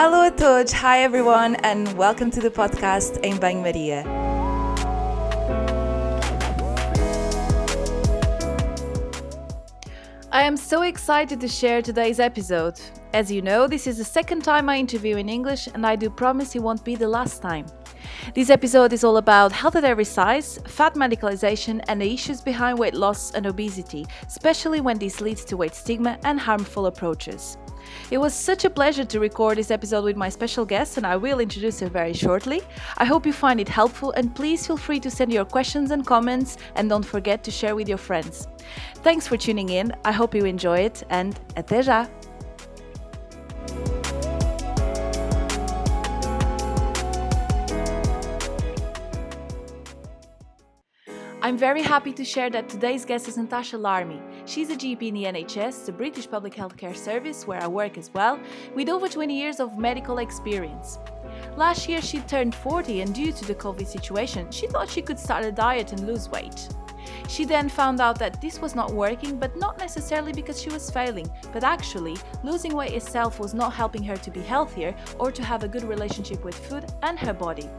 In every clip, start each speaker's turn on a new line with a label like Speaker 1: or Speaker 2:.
Speaker 1: Alô a todos, hi everyone, and welcome to the podcast Em Banho Maria. I am so excited to share today's episode. As you know, this is the second time I interview in English, and I do promise it won't be the last time. This episode is all about health at every size, fat medicalization, and the issues behind weight loss and obesity, especially when this leads to weight stigma and harmful approaches. It was such a pleasure to record this episode with my special guest, and I will introduce her very shortly. I hope you find it helpful, and please feel free to send your questions and comments, and don't forget to share with your friends. Thanks for tuning in, I hope you enjoy it, and até já! I'm very happy to share that today's guest is Natasha Larmie. She's a GP in the NHS, the British Public Healthcare Service, where I work as well, with over 20 years of medical experience. Last year, she turned 40, and due to the COVID situation, she thought she could start a diet and lose weight. She then found out that this was not working, but not necessarily because she was failing, but actually, losing weight itself was not helping her to be healthier or to have a good relationship with food and her body.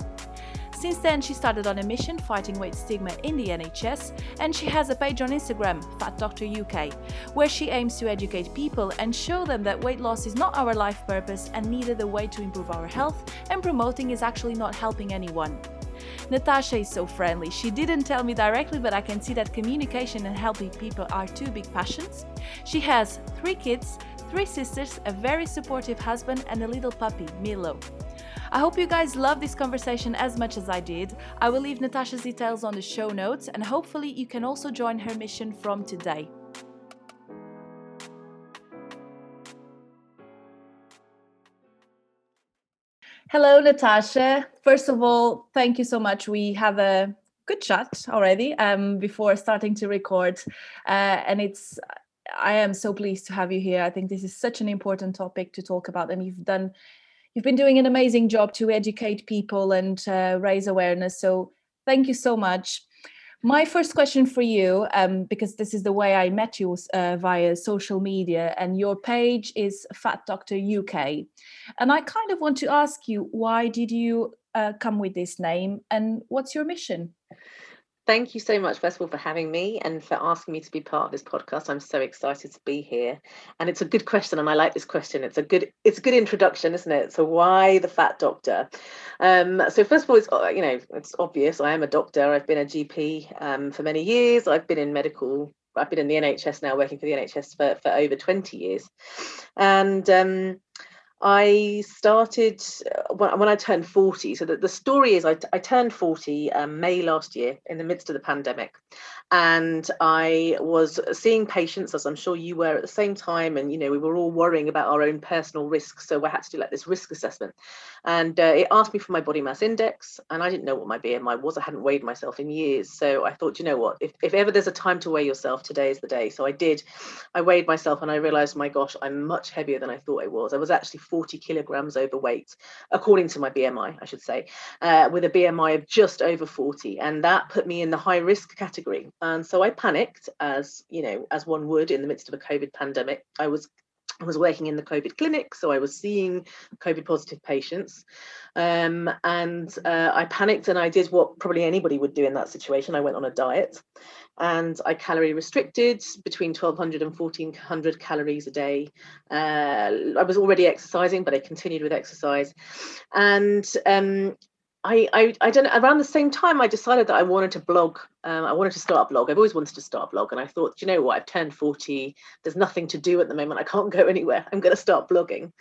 Speaker 1: Since then, she started on a mission fighting weight stigma in the NHS, and she has a page on Instagram, Fat Doctor UK, where she aims to educate people and show them that weight loss is not our life purpose and neither the way to improve our health, and promoting is actually not helping anyone. Natasha is so friendly. She didn't tell me directly, but I can see that communication and helping people are two big passions. She has three kids, three sisters, a very supportive husband, and a little puppy, Milo. I hope you guys love this conversation as much as I did. I will leave Natasha's details on the show notes, and hopefully, you can also join her mission from today. Hello, Natasha. First of all, thank you so much. We have a good chat already um, before starting to record, uh, and it's I am so pleased to have you here. I think this is such an important topic to talk about, and you've done you've been doing an amazing job to educate people and uh, raise awareness. So thank you so much. My first question for you, um, because this is the way I met you uh, via social media, and your page is Fat Doctor UK, and I kind of want to ask you, why did you uh, come with this name, and what's your mission?
Speaker 2: Thank you so much, first of all, for having me and for asking me to be part of this podcast. I'm so excited to be here, and it's a good question, and I like this question. It's a good, it's a good introduction, isn't it? So, why the fat doctor? Um, so, first of all, it's uh, you know, it's obvious. I am a doctor. I've been a GP um, for many years. I've been in medical. I've been in the NHS now, working for the NHS for for over 20 years, and um, I started uh, when, when I turned 40. So the, the story is I, I turned 40 um, May last year in the midst of the pandemic and I was seeing patients, as I'm sure you were at the same time, and you know we were all worrying about our own personal risks, so I had to do like this risk assessment, and uh, it asked me for my body mass index, and I didn't know what my BMI was. I hadn't weighed myself in years, so I thought, you know what, if if ever there's a time to weigh yourself, today is the day. So I did. I weighed myself, and I realised, my gosh, I'm much heavier than I thought I was. I was actually 40 kilograms overweight, according to my BMI, I should say, uh, with a BMI of just over 40, and that put me in the high risk category. And so I panicked, as you know, as one would in the midst of a COVID pandemic. I was I was working in the COVID clinic, so I was seeing COVID positive patients. Um, and uh, I panicked and I did what probably anybody would do in that situation. I went on a diet and I calorie restricted between 1200 and 1400 calories a day. Uh, I was already exercising, but I continued with exercise. And um, I, I, I don't know, around the same time I decided that I wanted to blog. Um, I wanted to start a blog. I've always wanted to start a blog. And I thought, you know what, I've turned 40. There's nothing to do at the moment. I can't go anywhere. I'm going to start blogging.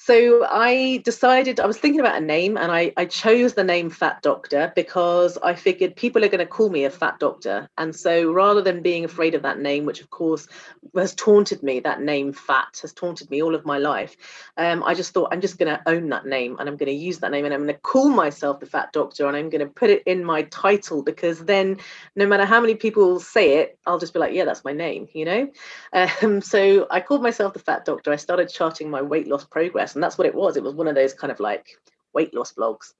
Speaker 2: So I decided, I was thinking about a name and I, I chose the name Fat Doctor because I figured people are going to call me a fat doctor. And so rather than being afraid of that name, which of course has taunted me, that name Fat has taunted me all of my life, um, I just thought I'm just going to own that name and I'm going to use that name and I'm going to call myself the Fat Doctor and I'm going to put it in my title because then no matter how many people say it, I'll just be like, yeah, that's my name, you know? Um, so I called myself the Fat Doctor. I started charting my weight loss progress and that's what it was. It was one of those kind of like weight loss blogs.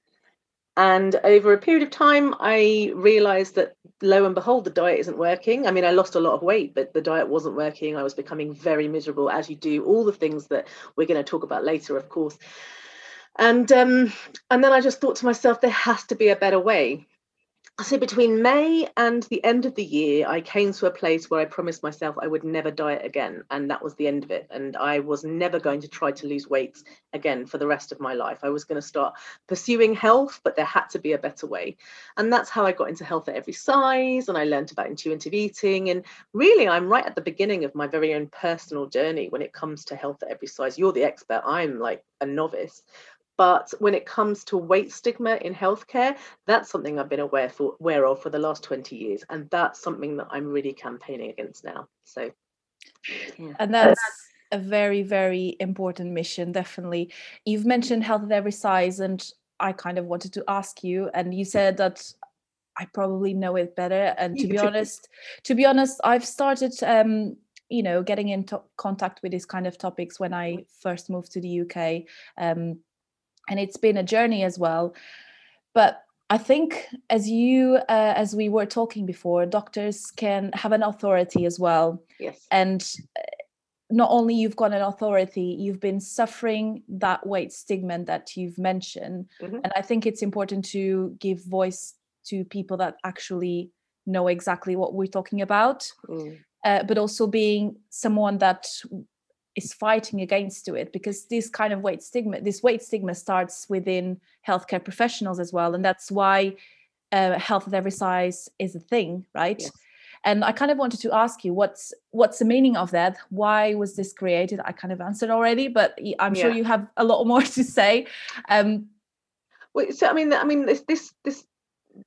Speaker 2: And over a period of time, I realized that lo and behold, the diet isn't working. I mean, I lost a lot of weight, but the diet wasn't working. I was becoming very miserable, as you do all the things that we're going to talk about later, of course. And um, and then I just thought to myself, there has to be a better way so between May and the end of the year, I came to a place where I promised myself I would never diet again, and that was the end of it. And I was never going to try to lose weight again for the rest of my life. I was going to start pursuing health, but there had to be a better way. And that's how I got into health at every size, and I learned about intuitive eating. And really, I'm right at the beginning of my very own personal journey when it comes to health at every size. You're the expert. I'm like a novice. But when it comes to weight stigma in healthcare, that's something I've been aware for aware of for the last 20 years. And that's something that I'm really campaigning against now. So
Speaker 1: yeah. and that's a very, very important mission, definitely. You've mentioned health at every size, and I kind of wanted to ask you, and you said that I probably know it better. And to be honest, to be honest, I've started um, you know getting into contact with these kind of topics when i first moved to the uk um, and it's been a journey as well. But i think as you uh, as we were talking before doctors can have an authority as well.
Speaker 2: Yes.
Speaker 1: And uh, not only you've got an authority you've been suffering that weight stigma that you've mentioned. Mm-hmm. and i think it's important to give voice to people that actually know exactly what we're talking about. Mm. uh, but also being someone that is fighting against it because this kind of weight stigma this weight stigma starts within healthcare professionals as well. And that's why uh, health at every size is a thing right? Yes. and i kind of wanted to ask you what's what's the meaning of that? Why was this created? I kind of answered already but i'm yeah. sure you have a lot more to say. Um
Speaker 2: well, so i mean i mean this this this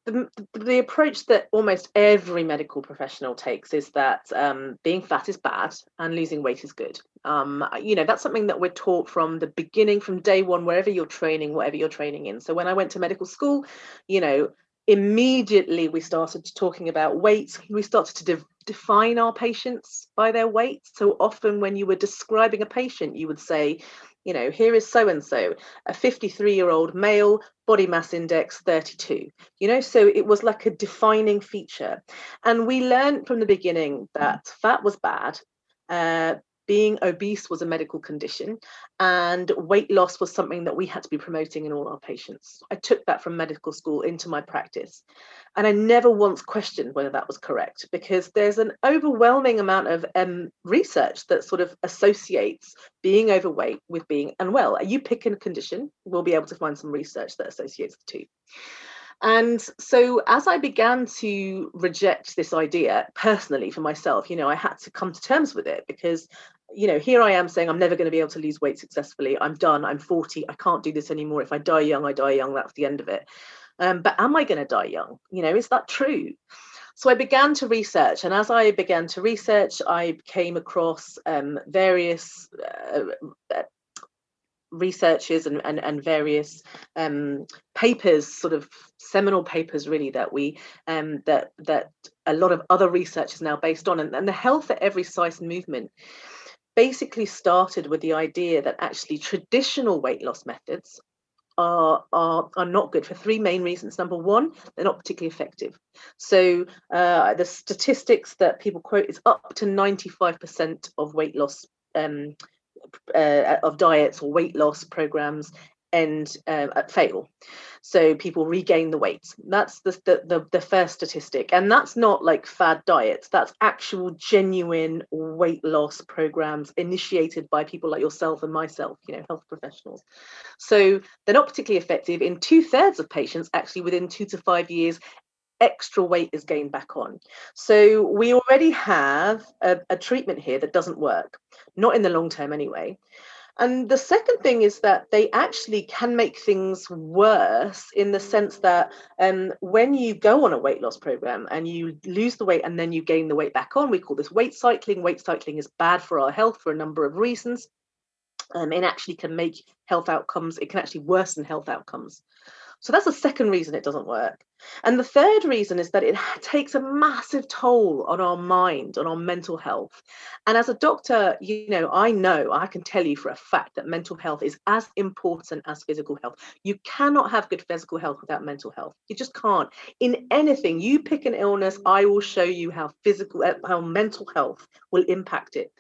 Speaker 2: the, the approach that almost every medical professional takes is that um, being fat is bad and losing weight is good. Um, you know, that's something that we're taught from the beginning, from day one, wherever you're training, whatever you're training in. So when I went to medical school, you know, immediately we started talking about weight. We started to de- define our patients by their weight. So often when you were describing a patient, you would say, you know, here is so and so, a 53 year old male, body mass index 32. You know, so it was like a defining feature. And we learned from the beginning that fat was bad. Uh, being obese was a medical condition and weight loss was something that we had to be promoting in all our patients. I took that from medical school into my practice. And I never once questioned whether that was correct because there's an overwhelming amount of um, research that sort of associates being overweight with being unwell. You pick a condition, we'll be able to find some research that associates the two. And so, as I began to reject this idea personally for myself, you know, I had to come to terms with it because you know, here I am saying I'm never going to be able to lose weight successfully. I'm done. I'm 40. I can't do this anymore. If I die young, I die young. That's the end of it. Um, but am I going to die young? You know, is that true? So I began to research, and as I began to research, I came across um, various uh, uh researchers and, and, and various um, papers, sort of seminal papers, really that we um, that that a lot of other research is now based on, and, and the health at every size movement basically started with the idea that actually traditional weight loss methods are, are, are not good for three main reasons. Number one, they're not particularly effective. So uh, the statistics that people quote is up to 95% of weight loss um, uh, of diets or weight loss programs end uh, fail. So people regain the weight. That's the, the, the the first statistic. And that's not like fad diets. That's actual genuine weight loss programs initiated by people like yourself and myself you know health professionals. So they're not particularly effective in two-thirds of patients. Actually within two to five years extra weight is gained back on. So we already have a, a, treatment here that doesn't work, not in the long term anyway. And the second thing is that they actually can make things worse in the sense that um, when you go on a weight loss program and you lose the weight and then you gain the weight back on, we call this weight cycling. Weight cycling is bad for our health for a number of reasons. Um, it actually can make health outcomes, it can actually worsen health outcomes. So that's the second reason it doesn't work. And the third reason is that it takes a massive toll on our mind, on our mental health. And as a doctor, you know, I know, I can tell you for a fact that mental health is as important as physical health. You cannot have good physical health without mental health. You just can't. In anything, you pick an illness, I will show you how physical, uh, how mental health will impact it.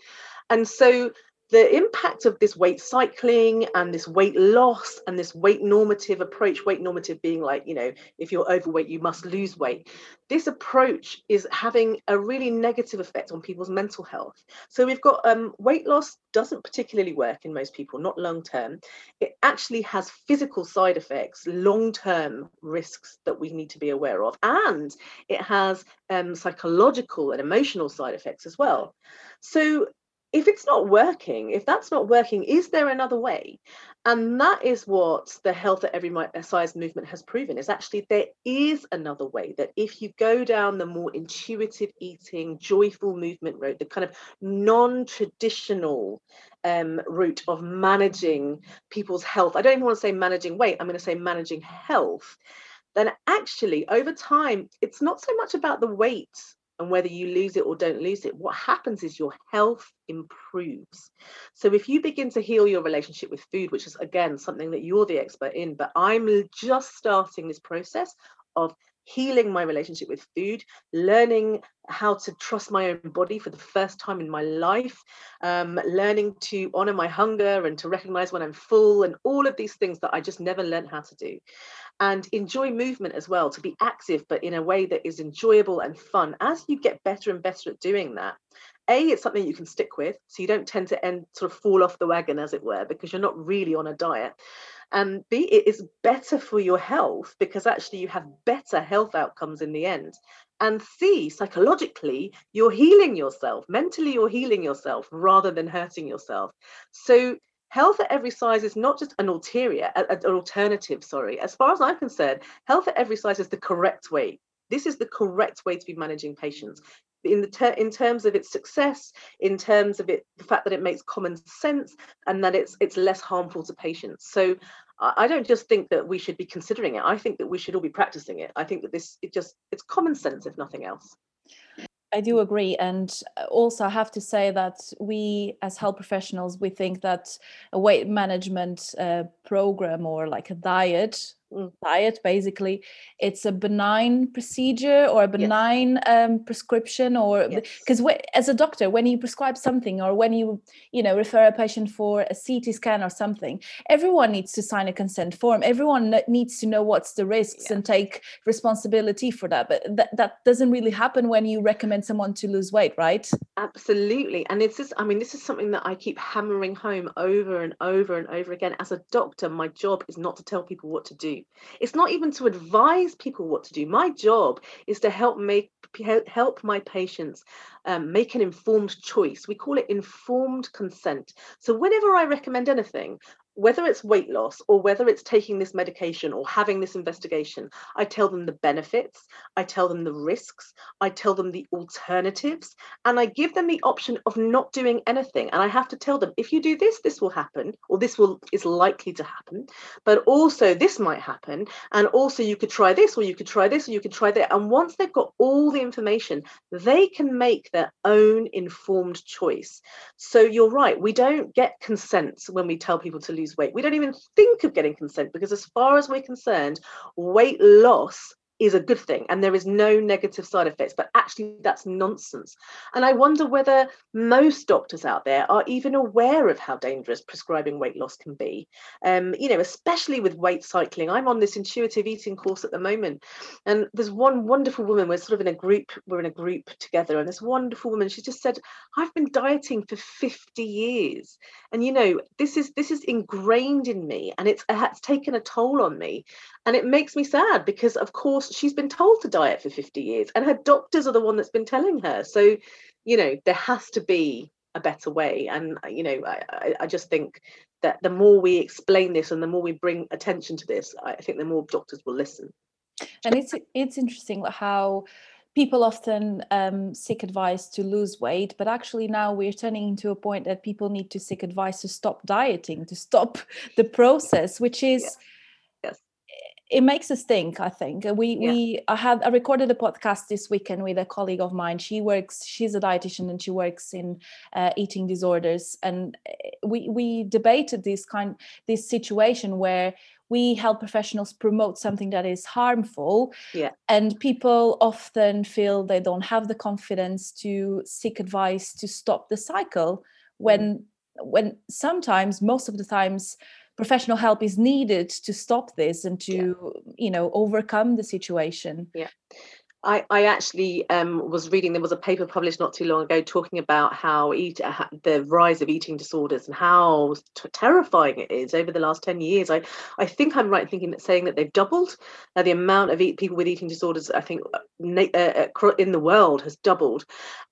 Speaker 2: And so the impact of this weight cycling and this weight loss and this weight normative approach, weight normative being like, you know, if you're overweight, you must lose weight. This approach is having a really negative effect on people's mental health. So we've got um, weight loss doesn't particularly work in most people, not long term. It actually has physical side effects, long term risks that we need to be aware of, and it has um, psychological and emotional side effects as well. So if it's not working, if that's not working, is there another way? And that is what the health at every size movement has proven is actually there is another way. That if you go down the more intuitive eating, joyful movement route, the kind of non traditional um, route of managing people's health, I don't even want to say managing weight, I'm going to say managing health. Then actually, over time, it's not so much about the weight and whether you lose it or don't lose it, what happens is your health improves. So if you begin to heal your relationship with food, which is again something that you're the expert in, but I'm just starting this process of healing my relationship with food, learning how to trust my own body for the first time in my life, um, learning to honor my hunger and to recognize when I'm full, and all of these things that I just never learned how to do. And enjoy movement as well, to be active, but in a way that is enjoyable and fun. As you get better and better at doing that, a it's something you can stick with so you don't tend to end sort of fall off the wagon as it were because you're not really on a diet. And b it is better for your health because actually you have better health outcomes in the end. And c psychologically you're healing yourself. Mentally you're healing yourself rather than hurting yourself. So health at every size is not just an ulterior an alternative sorry as far as i'm concerned health at every size is the correct way this is the correct way to be managing patients in the ter- in terms of its success in terms of it the fact that it makes common sense and that it's it's less harmful to patients so I don't just think that we should be considering it. I think that we should all be practicing it. I think that this it just it's common sense if nothing else.
Speaker 1: I do agree. And uh, also, I have to say that we, as health professionals, we think that a weight management uh, program or like a diet. Diet basically. It's a benign procedure or a benign yes. um, prescription or because yes. as a doctor when you prescribe something or when you you know refer a patient for a ct scan or something everyone needs to sign a consent form. Everyone needs to know what's the risks yeah. and take responsibility for that. But that, that doesn't really happen when you recommend someone to lose weight right?
Speaker 2: Absolutely. And it's just i mean this is something that i keep hammering home over and over and over again. As a doctor my job is not to tell people what to do it's not even to advise people what to do. My job is to help make help my patients um, make an informed choice. We call it informed consent. So whenever I recommend anything, whether it's weight loss or whether it's taking this medication or having this investigation, I tell them the benefits, I tell them the risks, I tell them the alternatives, and I give them the option of not doing anything. And I have to tell them if you do this, this will happen, or this will is likely to happen, but also this might happen, and also you could try this, or you could try this, or you could try that. And once they've got all the information, they can make their own informed choice. So you're right, we don't get consent when we tell people to lose weight. We don't even think of getting consent because, as far as we're concerned, weight loss is a good thing and there is no negative side effects but actually that's nonsense. And i wonder whether most doctors out there are even aware of how dangerous prescribing weight loss can be. Um, you know especially with weight cycling. I'm on this intuitive eating course at the moment and there's one wonderful woman we're sort of in a group we're in a group together and this wonderful woman she just said i've been dieting for 50 years and you know this is this is ingrained in me and it's it's taken a toll on me and it makes me sad because of course she's been told to diet for 50 years and her doctors are the one that's been telling her. So you know there has to be a better way. And uh, you know I, I just think that the more we explain this and the more we bring attention to this i think the more doctors will listen.
Speaker 1: And it's it's interesting how people often um, seek advice to lose weight, but actually now we're turning into a point that people need to seek advice to stop dieting, to stop the process, which is. Yeah it makes us think i think. We yeah. we i had i recorded a podcast this weekend with a colleague of mine. She works she's a dietitian and she works in uh, eating disorders. And eh, we we debated this kind this situation where we help professionals promote something that is harmful.
Speaker 2: Yeah.
Speaker 1: and people often feel they don't have the confidence to seek advice to stop the cycle when mm when sometimes most of the times professional help is needed to stop this and to yeah. you know overcome the situation
Speaker 2: yeah I, I actually um, was reading there was a paper published not too long ago talking about how eat, uh, the rise of eating disorders and how t- terrifying it is over the last 10 years. I, I think I'm right in thinking that saying that they've doubled uh, the amount of eat, people with eating disorders I think uh, uh, in the world has doubled.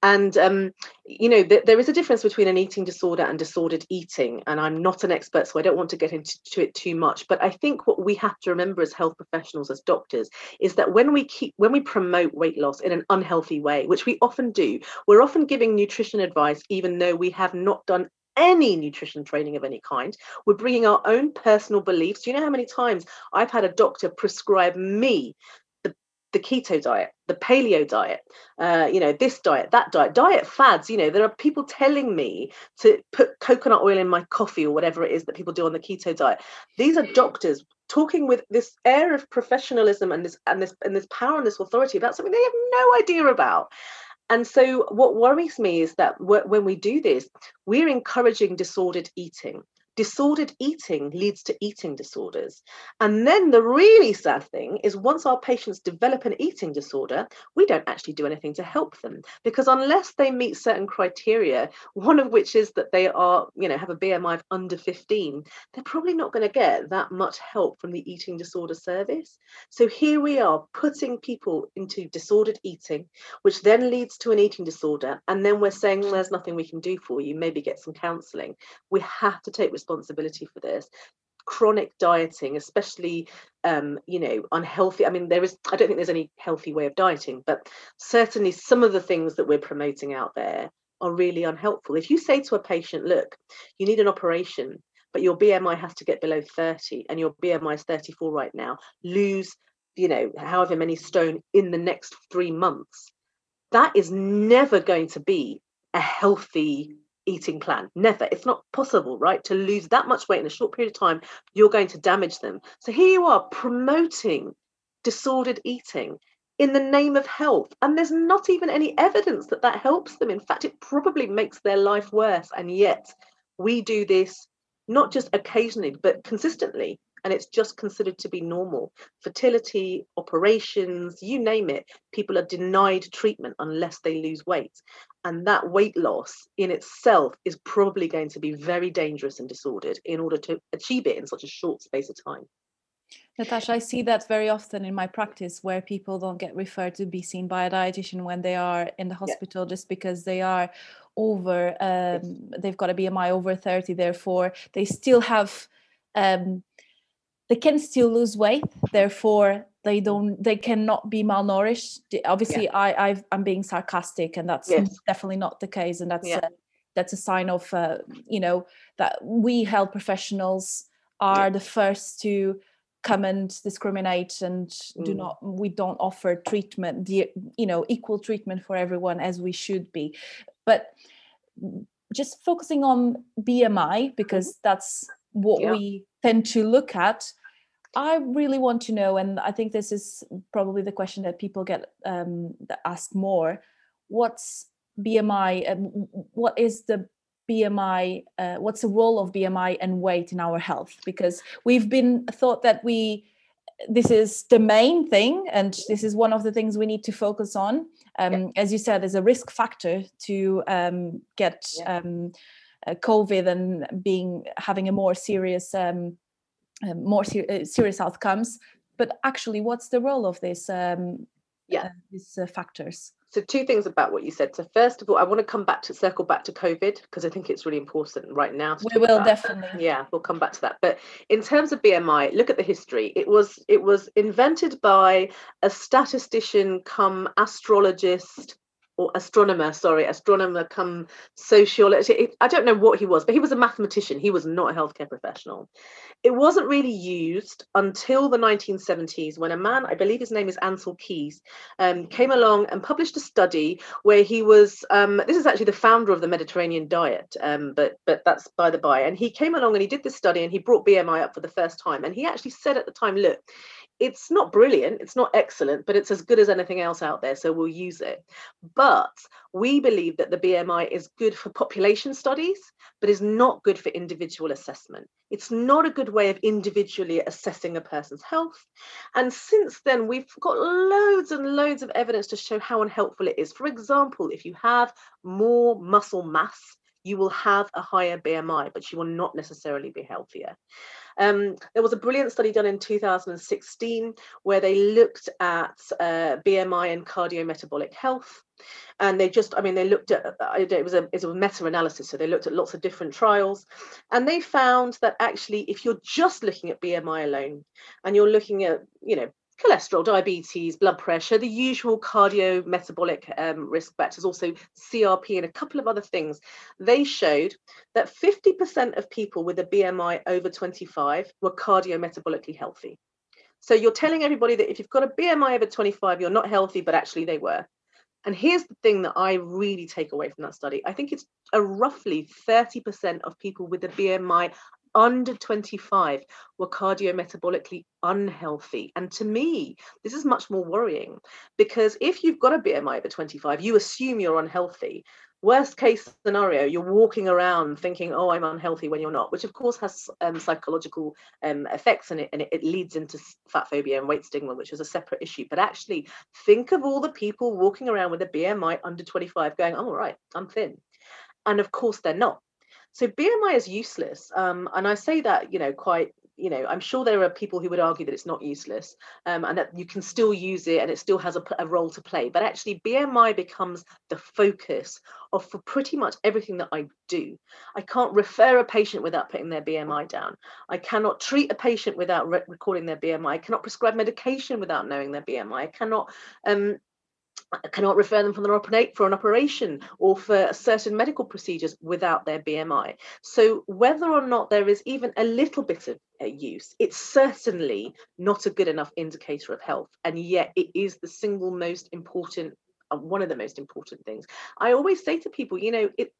Speaker 2: And um, you know th- there is a difference between an eating disorder and disordered eating and I'm not an expert so I don't want to get into it too much but I think what we have to remember as health professionals as doctors is that when we keep when we promote promote weight loss in an unhealthy way, which we often do. We're often giving nutrition advice, even though we have not done any nutrition training of any kind. We're bringing our own personal beliefs. Do you know how many times I've had a doctor prescribe me the, keto diet, the paleo diet, uh, you know, this diet, that diet, diet fads? You know, there are people telling me to put coconut oil in my coffee or whatever it is that people do on the keto diet. These are doctors talking with this air of professionalism and this and this and this power and this authority about something they have no idea about and so what worries me is that when we do this we're encouraging disordered eating disordered eating leads to eating disorders. And then the really sad thing is once our patients develop an eating disorder, we don't actually do anything to help them because unless they meet certain criteria, one of which is that they are, you know, have a BMI of under 15, they're probably not going to get that much help from the eating disorder service. So here we are putting people into disordered eating, which then leads to an eating disorder. And then we're saying, there's nothing we can do for you, maybe get some counseling. We have to take responsibility for this. Chronic dieting especially um, you know unhealthy i mean there is i don't think there's any healthy way of dieting but certainly some of the things that we're promoting out there are really unhelpful. If you say to a patient look you need an operation but your bmi has to get below 30 and your bmi is 34 right now lose you know however many stone in the next 3 months that is never going to be a healthy eating plan. Never. It's not possible, right? To lose that much weight in a short period of time, you're going to damage them. So here you are promoting disordered eating in the name of health. And there's not even any evidence that that helps them. In fact, it probably makes their life worse. And yet we do this not just occasionally, but consistently and it's just considered to be normal. Fertility, operations, you name it, people are denied treatment unless they lose weight. And that weight loss in itself is probably going to be very dangerous and disordered in order to achieve it in such a short space of time.
Speaker 1: Natasha, I see that very often in my practice where people don't get referred to be seen by a dietitian when they are in the hospital yeah. just because they are over, um, they've got a BMI over 30, therefore they still have um, they can still lose weight therefore they don't they cannot be malnourished obviously yeah. i i am being sarcastic and that's yes. definitely not the case and that's yeah. a, that's a sign of uh, you know that we health professionals are yeah. the first to come and discriminate and mm. do not we don't offer treatment the you know equal treatment for everyone as we should be but just focusing on bmi because mm-hmm. that's what we tend to look at I really want to know, and I think this is probably the question that people get um, that ask more. What's BMI? and what is the BMI? Uh, what's the role of BMI and weight in our health? Because we've been thought that we this is the main thing, and this is one of the things we need to focus on. Um, yeah. As you said, there's a risk factor to um, get yeah. um, uh, COVID and being having a more serious um, more ser- uh, serious outcomes. But actually, what's the role of this? Um, yeah, uh, these uh, factors.
Speaker 2: So two things about what you said. So first of all, I want to come back to circle back to COVID because I think it's really important right now.
Speaker 1: We will definitely.
Speaker 2: Yeah, we'll come back to that. But in terms of BMI, look at the history. It was it was invented by a statistician come astrologist or astronomer, sorry, astronomer come sociologist. I don't know what he was, but he was a mathematician. He was not a healthcare professional. It wasn't really used until the 1970s when a man, I believe his name is Ancel Keys, um, came along and published a study where he was, um, this is actually the founder of the Mediterranean diet, um, but, but that's by the by. And he came along and he did this study and he brought BMI up for the first time. And he actually said at the time, look, it's not brilliant, it's not excellent, but it's as good as anything else out there. So we'll use it. But we believe that the BMI is good for population studies, but is not good for individual assessment. It's not a good way of individually assessing a person's health. And since then, we've got loads and loads of evidence to show how unhelpful it is. For example, if you have more muscle mass, you will have a higher BMI, but you will not necessarily be healthier. Um, there was a brilliant study done in 2016 where they looked at uh, BMI and cardiometabolic health. And they just, I mean, they looked at it was a, it was a meta analysis. So they looked at lots of different trials. And they found that actually, if you're just looking at BMI alone and you're looking at, you know, cholesterol, diabetes, blood pressure, the usual cardiometabolic um, risk factors, also CRP, and a couple of other things. They showed that 50% of people with a BMI over 25 were cardiometabolically healthy. So you're telling everybody that if you've got a BMI over 25, you're not healthy, but actually they were. And here's the thing that I really take away from that study. I think it's a roughly 30% of people with a BMI under 25 were cardiometabolically unhealthy. And to me, this is much more worrying because if you've got a BMI over 25, you assume you're unhealthy. Worst case scenario, you're walking around thinking, oh, I'm unhealthy when you're not, which of course has um, psychological um, effects and, it, and it, leads into fat phobia and weight stigma, which is a separate issue. But actually, think of all the people walking around with a BMI under 25 going, oh, all right, I'm thin. And of course, they're not so BMI is useless. Um, and I say that, you know, quite, you know, I'm sure there are people who would argue that it's not useless um, and that you can still use it and it still has a, a role to play. But actually, BMI becomes the focus of for pretty much everything that I do. I can't refer a patient without putting their BMI down. I cannot treat a patient without re- recording their BMI. I cannot prescribe medication without knowing their BMI. I cannot um, cannot refer them for an, operation or for certain medical procedures without their BMI. So whether or not there is even a little bit of uh, use, it's certainly not a good enough indicator of health. And yet it is the single most important, uh, one of the most important things. I always say to people, you know, it,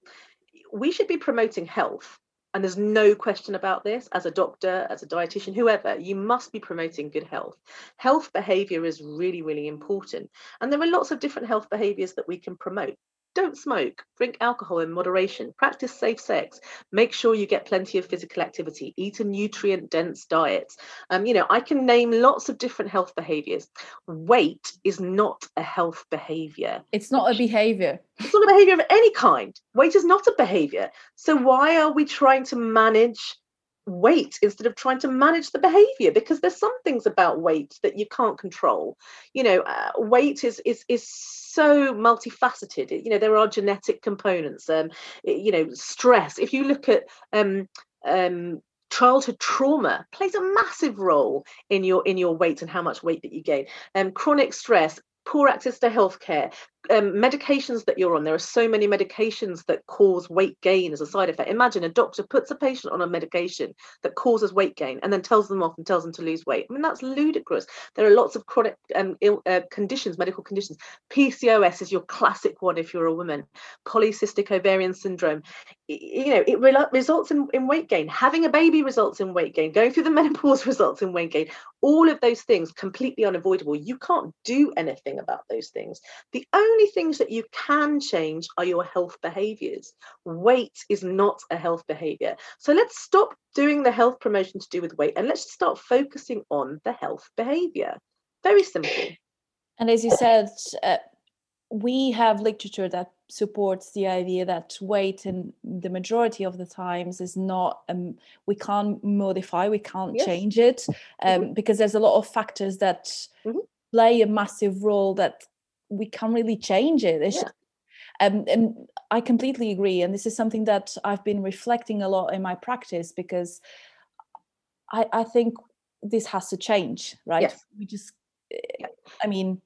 Speaker 2: we should be promoting health and there's no question about this as a doctor as a dietitian whoever you must be promoting good health. Health behavior is really really important and there are lots of different health behaviors that we can promote don't smoke, drink alcohol in moderation, practice safe sex, make sure you get plenty of physical activity, eat a nutrient dense diet. Um, you know, I can name lots of different health behaviors. Weight is not a health behavior.
Speaker 1: It's not a behavior.
Speaker 2: It's not a behavior of any kind. Weight is not a behavior. So why are we trying to manage weight instead of trying to manage the behavior because there's some things about weight that you can't control. You know uh, weight is is is so multifaceted. You know there are genetic components um you know stress. If you look at um um childhood trauma plays a massive role in your in your weight and how much weight that you gain. Um, chronic stress poor access to healthcare um, medications that you're on, there are so many medications that cause weight gain as a side effect. Imagine a doctor puts a patient on a medication that causes weight gain and then tells them off and tells them to lose weight. I mean, that's ludicrous. There are lots of chronic um, Ill, uh, conditions, medical conditions. PCOS is your classic one if you're a woman. Polycystic ovarian syndrome, you know, it re- results in, in weight gain. Having a baby results in weight gain. Going through the menopause results in weight gain. All of those things completely unavoidable. You can't do anything about those things. The only only things that you can change are your health behaviors. Weight is not a health behavior. So let's stop doing the health promotion to do with weight and let's start focusing on the health behavior. Very simple.
Speaker 1: And as you said, uh, we have literature that supports the idea that weight in the majority of the times is not um, we can't modify we can't yes. change it um, mm-hmm. because there's a lot of factors that mm-hmm. play a massive role that we can't really change it. It's yeah. just, um, and I completely agree. And this is something that I've been reflecting a lot in my practice because I, I think this has to change, right? Yes. We just, eh, I mean,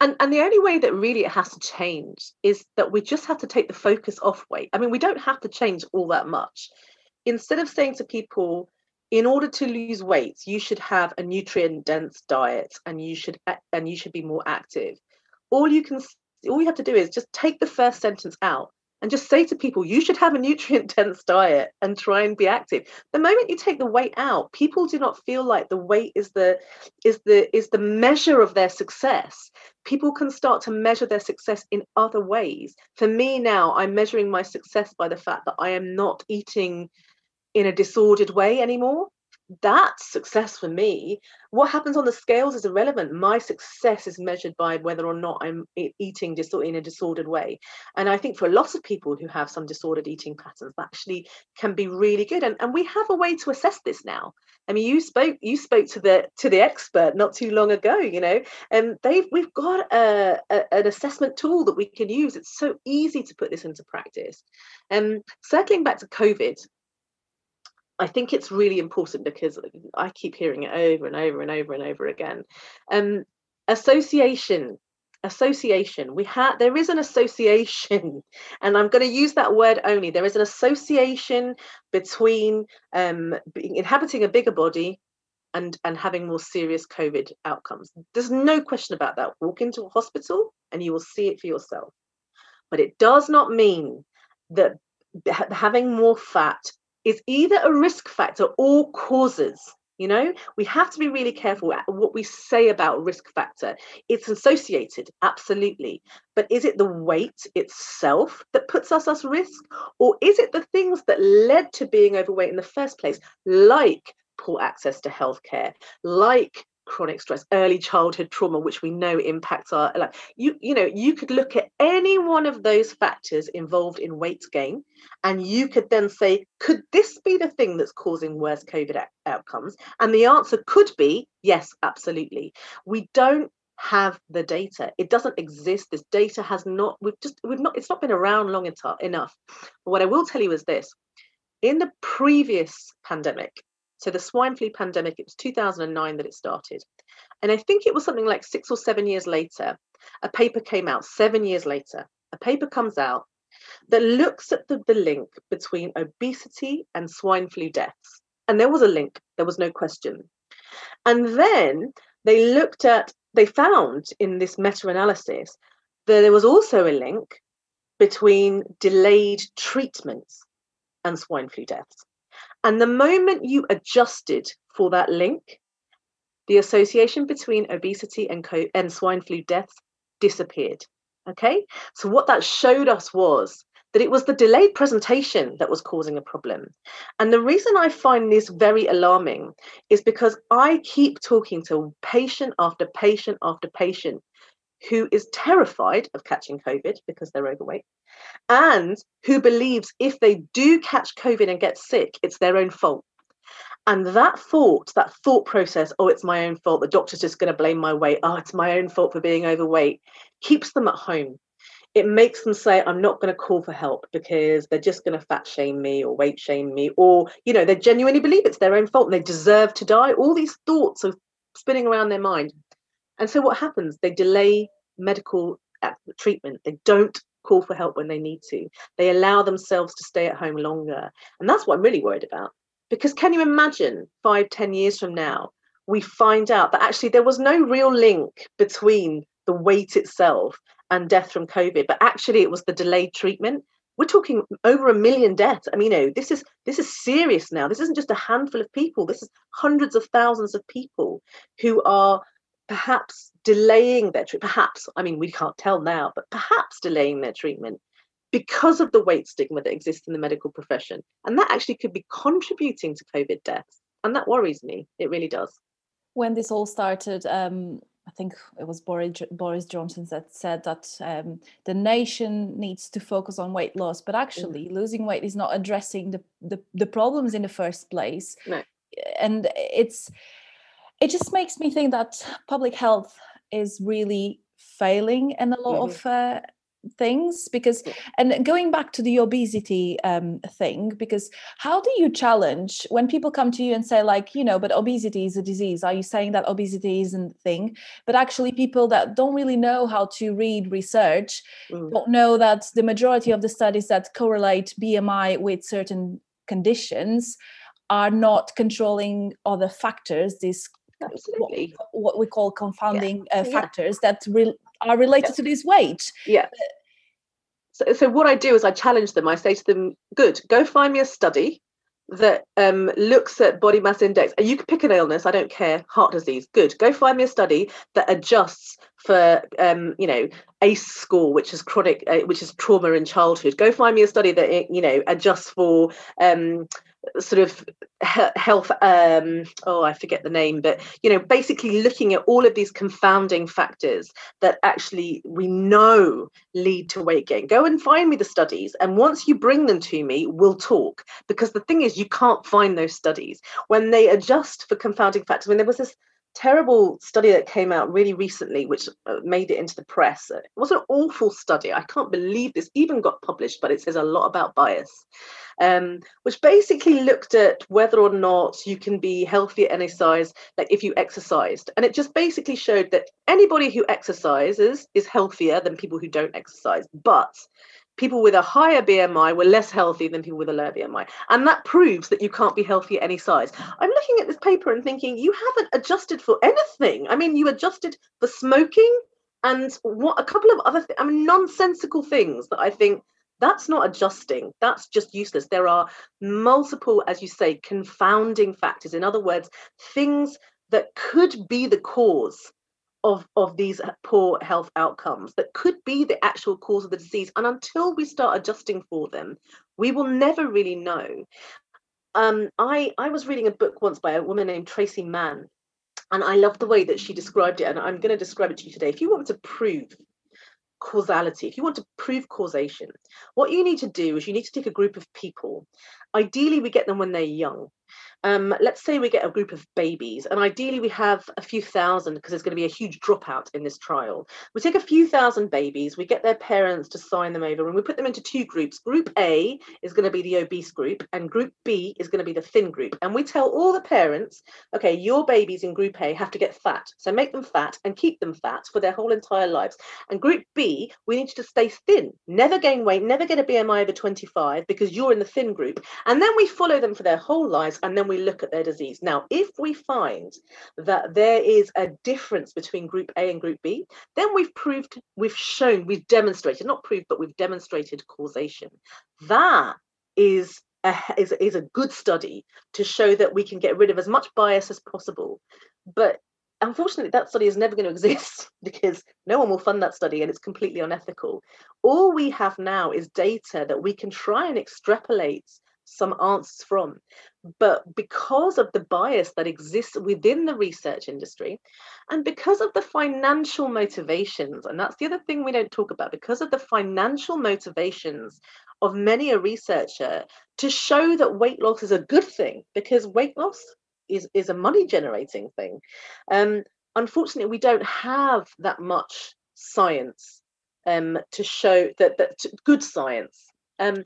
Speaker 2: and and the only way that really it has to change is that we just have to take the focus off weight. I mean, we don't have to change all that much. Instead of saying to people, in order to lose weight, you should have a nutrient dense diet and you should and you should be more active all you can all you have to do is just take the first sentence out and just say to people, you should have a nutrient dense diet and try and be active. The moment you take the weight out, people do not feel like the weight is the is the is the measure of their success. People can start to measure their success in other ways. For me now, I'm measuring my success by the fact that I am not eating in a disordered way anymore that's success for me. What happens on the scales is irrelevant. My success is measured by whether or not I'm eating in a disordered way. And I think for a lot of people who have some disordered eating patterns, that actually can be really good. And, and we have a way to assess this now. I mean, you spoke you spoke to the to the expert not too long ago, you know, and they've we've got a, a, an assessment tool that we can use. It's so easy to put this into practice. And um, circling back to COVID, I think it's really important because I keep hearing it over and over and over and over again. Um, association, association. We have there is an association, and I'm going to use that word only. There is an association between um, inhabiting a bigger body and and having more serious COVID outcomes. There's no question about that. Walk into a hospital and you will see it for yourself. But it does not mean that having more fat is either a risk factor or causes you know? We have to be really careful what we say about risk factor. It's associated absolutely. But is it the weight itself that puts us at risk? Or is it the things that led to being overweight in the first place like poor access to healthcare like chronic stress early childhood trauma which we know impacts our life you you know you could look at any one of those factors involved in weight gain and you could then say could this be the thing that's causing worse covid outcomes? And the answer could be yes absolutely. We don't have the data. It doesn't exist. This data has not we've just we've not it's not been around long enough. But what i will tell you is this. In the previous pandemic so the swine flu pandemic, it was 2009 that it started. And I think it was something like six or seven years later, a paper came out, seven years later, a paper comes out that looks at the, the link between obesity and swine flu deaths. And there was a link, there was no question. And then they looked at, they found in this meta analysis that there was also a link between delayed treatments and swine flu deaths. And the moment you adjusted for that link, the association between obesity and, co- and swine flu deaths disappeared. Okay, so what that showed us was that it was the delayed presentation that was causing a problem. And the reason I find this very alarming is because I keep talking to patient after patient after patient who is terrified of catching COVID because they're overweight, and who believes if they do catch COVID and get sick, it's their own fault. And that thought, that thought process, oh, it's my own fault, the doctor's just going to blame my weight, oh, it's my own fault for being overweight, keeps them at home. It makes them say, I'm not going to call for help because they're just going to fat shame me or weight shame me, or, you know, they genuinely believe it's their own fault and they deserve to die. All these thoughts are spinning around their mind. And so what happens? They delay medical uh, treatment. They don't call for help when they need to. They allow themselves to stay at home longer. And that's what I'm really worried about. Because can you imagine five, ten years from now, we find out that actually there was no real link between the weight itself and death from COVID, but actually it was the delayed treatment. We're talking over a million deaths. I mean, you know, this is this is serious now. This isn't just a handful of people. This is hundreds of thousands of people who are perhaps delaying their treatment, perhaps, I mean, we can't tell now, but perhaps delaying their treatment because of the weight stigma that exists in the medical profession. And that actually could be contributing to COVID deaths. And that worries me. It really does.
Speaker 1: When this all started, um, I think it was Boris, Boris Johnson that said that um, the nation needs to focus on weight loss, but actually, mm. losing weight is not addressing the, the, the problems in the first place.
Speaker 2: No.
Speaker 1: And it's it just makes me think that public health is really failing in a lot mm-hmm. of uh, things because and going back to the obesity um, thing because how do you challenge when people come to you and say like you know but obesity is a disease are you saying that obesity isn't a thing but actually people that don't really know how to read research mm. don't know that the majority of the studies that correlate bmi with certain conditions are not controlling other factors these
Speaker 2: absolutely
Speaker 1: what, what we call confounding yeah. uh, factors yeah. that re- are related yeah. to this weight
Speaker 2: yeah So, so what I do is I challenge them. I say to them, "Good, go find me a study that um, looks at body mass index. You can pick an illness. I don't care. Heart disease. Good. Go find me a study that adjusts for um, you know ACE score, which is chronic, uh, which is trauma in childhood. Go find me a study that you know adjusts for um, sort of health um oh i forget the name but you know basically looking at all of these confounding factors that actually we know lead to weight gain. Go and find me the studies and once you bring them to me we'll talk. Because the thing is you can't find those studies. When they adjust for confounding factors when there was this terrible study that came out really recently, which uh, made it into the press. It was an awful study. I can't believe this even got published, but it says a lot about bias. Um, which basically looked at whether or not you can be healthy at any size, like if you exercised. And it just basically showed that anybody who exercises is healthier than people who don't exercise. But people with a higher BMI were less healthy than people with a lower BMI. And that proves that you can't be healthy at any size. I'm looking at this paper and thinking, you haven't adjusted for anything. I mean, you adjusted for smoking and what a couple of other th- I mean, nonsensical things that I think that's not adjusting. That's just useless. There are multiple, as you say, confounding factors. In other words, things that could be the cause of, of these poor health outcomes that could be the actual cause of the disease. And until we start adjusting for them, we will never really know. Um, I, I was reading a book once by a woman named Traci Mann, and I love the way that she described it. And I'm going to describe it to you today. If you want to prove causality, if you want to prove causation, what you need to do is you need to take a group of people. Ideally, we get them when they're young um, let's say we get a group of babies, and ideally we have a few thousand because there's going to be a huge dropout in this trial. We take a few thousand babies, we get their parents to sign them over, and we put them into two groups. Group A is going to be the obese group, and Group B is going to be the thin group. And we tell all the parents, okay, your babies in Group A have to get fat, so make them fat and keep them fat for their whole entire lives. And Group B, we need you to stay thin, never gain weight, never get a BMI over 25 because you're in the thin group. And then we follow them for their whole lives, and then we look at their disease. Now, if we find that there is a difference between group A and group B, then we've proved, we've shown, we've demonstrated, not proved, but we've demonstrated causation. That is a, is, is a good study to show that we can get rid of as much bias as possible. But unfortunately, that study is never going to exist because no one will fund that study and it's completely unethical. All we have now is data that we can try and extrapolate some answers from. But because of the bias that exists within the research industry, and because of the financial motivations, and that's the other thing we don't talk about, because of the financial motivations of many a researcher to show that weight loss is a good thing, because weight loss is, is a money generating thing. Um, unfortunately, we don't have that much science um, to show that, that good science um,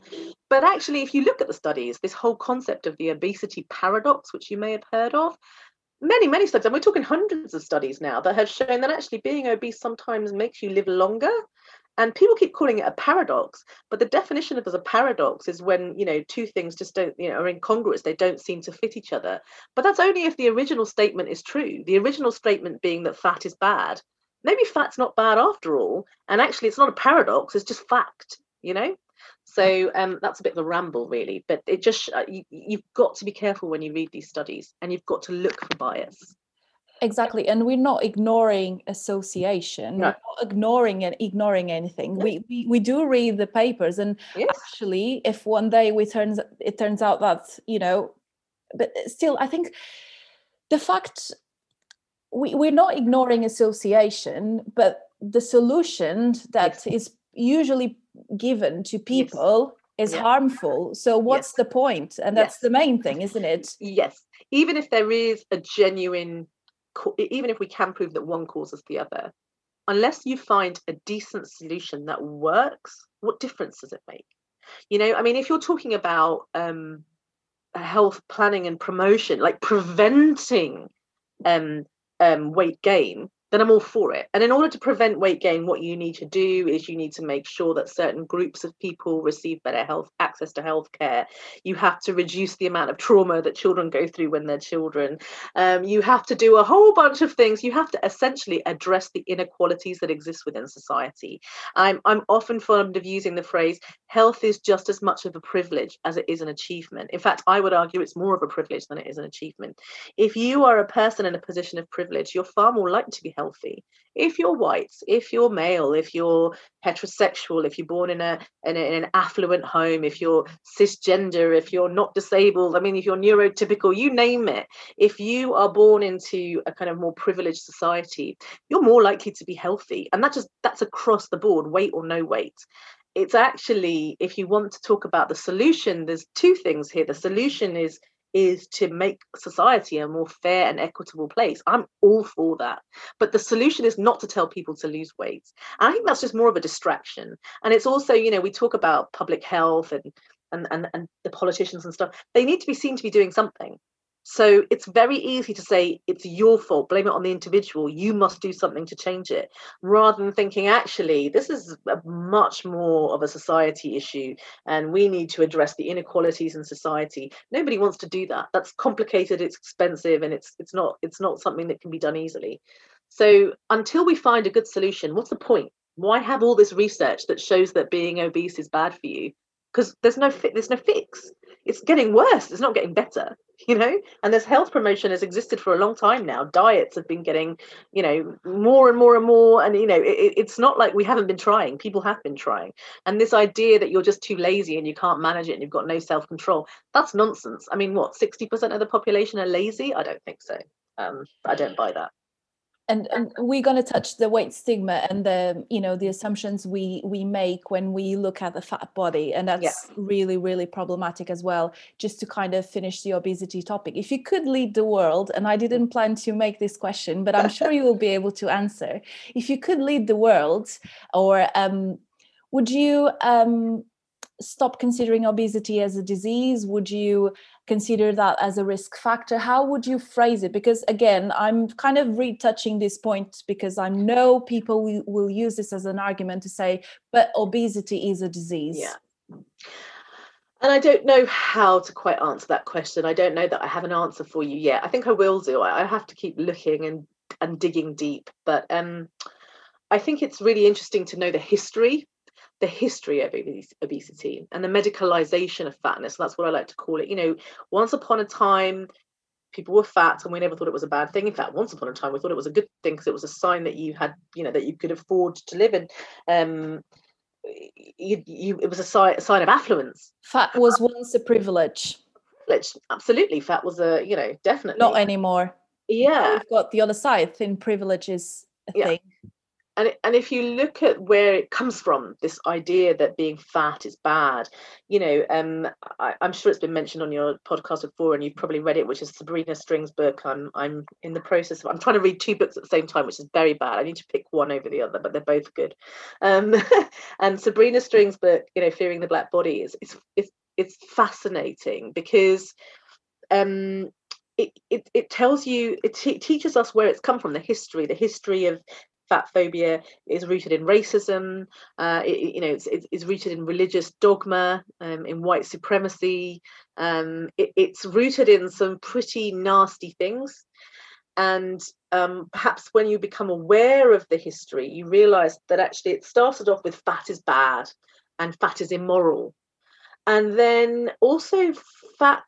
Speaker 2: but actually, if you look at the studies, this whole concept of the obesity paradox, which you may have heard of, many, many studies, and we're talking hundreds of studies now that have shown that actually being obese sometimes makes you live longer. And people keep calling it a paradox, but the definition of as a paradox is when you know two things just don't, you know, are incongruous. They don't seem to fit each other. But that's only if the original statement is true. The original statement being that fat is bad. Maybe fat's not bad after all, and actually it's not a paradox. It's just fact. You know. So um, that's a bit of a ramble, really. But it just uh, you, you've got to be careful when you read these studies, and you've got to look for bias.
Speaker 1: Exactly, and we're not ignoring association. No. We're not ignoring and ignoring anything. No. We, we we do read the papers, and yes. actually, if one day we turns it turns out that you know, but uh, still, I think the fact we we're not ignoring association, but the solution that yes. is usually given to people yes. is yeah. harmful so what's the point and that's the main thing isn't it
Speaker 2: yes even if there is a genuine even if we can prove that one causes the other unless you find a decent solution that works what difference does it make? You know i mean if you're talking about um health planning and promotion like preventing um um weight gain then I'm all for it. And in order to prevent weight gain, what you need to do is you need to make sure that certain groups of people receive better health access to health care. You have to reduce the amount of trauma that children go through when they're children. Um, you have to do a whole bunch of things. You have to essentially address the inequalities that exist within society. I'm I'm often fond of using the phrase health is just as much of a privilege as it is an achievement. In fact, I would argue it's more of a privilege than it is an achievement. If you are a person in a position of privilege, you're far more likely to be healthy. If you're white, if you're male, if you're heterosexual, if you're born in a, in, a, in an affluent home, if you're cisgender, if you're not disabled, I mean, if you're neurotypical, you name it. If you are born into a kind of more privileged society, you're more likely to be healthy, and that just that's across the board, weight or no weight it's actually if you want to talk about the solution there's two things here the solution is is to make society a more fair and equitable place. I'm all for that. But the solution is not to tell people to lose weight. And I think that's just more of a distraction. And it's also, you know, we talk about public health and and and, and the politicians and stuff. They need to be seen to be doing something. So it's very easy to say it's your fault, blame it on the individual. You must do something to change it, rather than thinking, actually, this is much more of a society issue and we need to address the inequalities in society. Nobody wants to do that. That's complicated, it's expensive, and it's it's not it's not something that can be done easily. So until we find a good solution, what's the point? Why have all this research that shows that being obese is bad for you? Because there's no fi- there's no fix. It's getting worse. It's not getting better you know? And this health promotion has existed for a long time now. Diets have been getting you know more and more and more and you know it, it's not like we haven't been trying. People have been trying. And this idea that you're just too lazy and you can't manage it and you've got no self control that's nonsense. I mean what 60% of the population are lazy? I don't think so. Um, i don't buy that
Speaker 1: and, and we're going to touch the weight stigma and the you know the assumptions we we make when we look at the fat body. And that's yeah. really really problematic as well just to kind of finish the obesity topic. If you could lead the world and i didn't plan to make this question but i'm sure you will be able to answer. If you could lead the world or um, would you um, stop considering obesity as a disease? Would you consider that as a risk factor how would you phrase it because again i'm kind of retouching this point because i know people will, use this as an argument to say but obesity is a disease
Speaker 2: yeah and I don't know how to quite answer that question. I don't know that I have an answer for you yet. I think I will do. I have to keep looking and and digging deep. But um, I think it's really interesting to know the history the history of obesity and the medicalization of fatness. That's what I like to call it. You know, once upon a time, people were fat and we never thought it was a bad thing. In fact, once upon a time, we thought it was a good thing because it was a sign that you had, you know, that you could afford to live in. Um, you, you, it was a sign, a sign of affluence.
Speaker 1: Fat was once a privilege.
Speaker 2: Privilege, absolutely. Fat was a, you know, definitely
Speaker 1: not anymore.
Speaker 2: Yeah,
Speaker 1: we've got the other side. Thin privilege is a yeah. thing
Speaker 2: and and if you look at where it comes from this idea that being fat is bad you know um I, am sure it's been mentioned on your podcast before and you've probably read it which is sabrina strings book i'm i'm in the process of i'm trying to read two books at the same time which is very bad. I need to pick one over the other but they're both good. Um and sabrina strings book you know fearing the black body is it's it's, it's fascinating because um it, it, it tells you it teaches us where it's come from the history the history of fat phobia is rooted in racism. Uh, it, you know, it's, it's, rooted in religious dogma, um, in white supremacy. Um, it, it's rooted in some pretty nasty things. And um, perhaps when you become aware of the history, you realize that actually it started off with fat is bad and fat is immoral. And then also, fat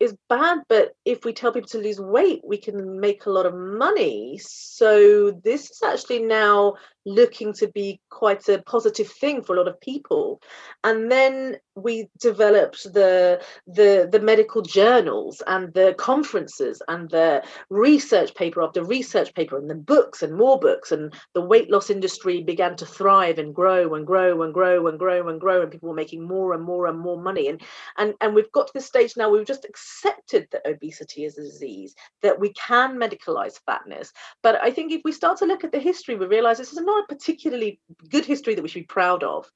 Speaker 2: is bad, but if we tell people to lose weight, we can make a lot of money. So this is actually now looking to be quite a positive thing for a lot of people. And then we developed the the the medical journals and the conferences and the research paper after research paper and the books and more books. And the weight loss industry began to thrive and grow and grow and grow and grow and grow and people were making more and more and more money. And and and we've got to this stage now we've just accepted that obesity is a disease that we can medicalize fatness. But i think if we start to look at the history we realize this is not a particularly good history that we should be proud of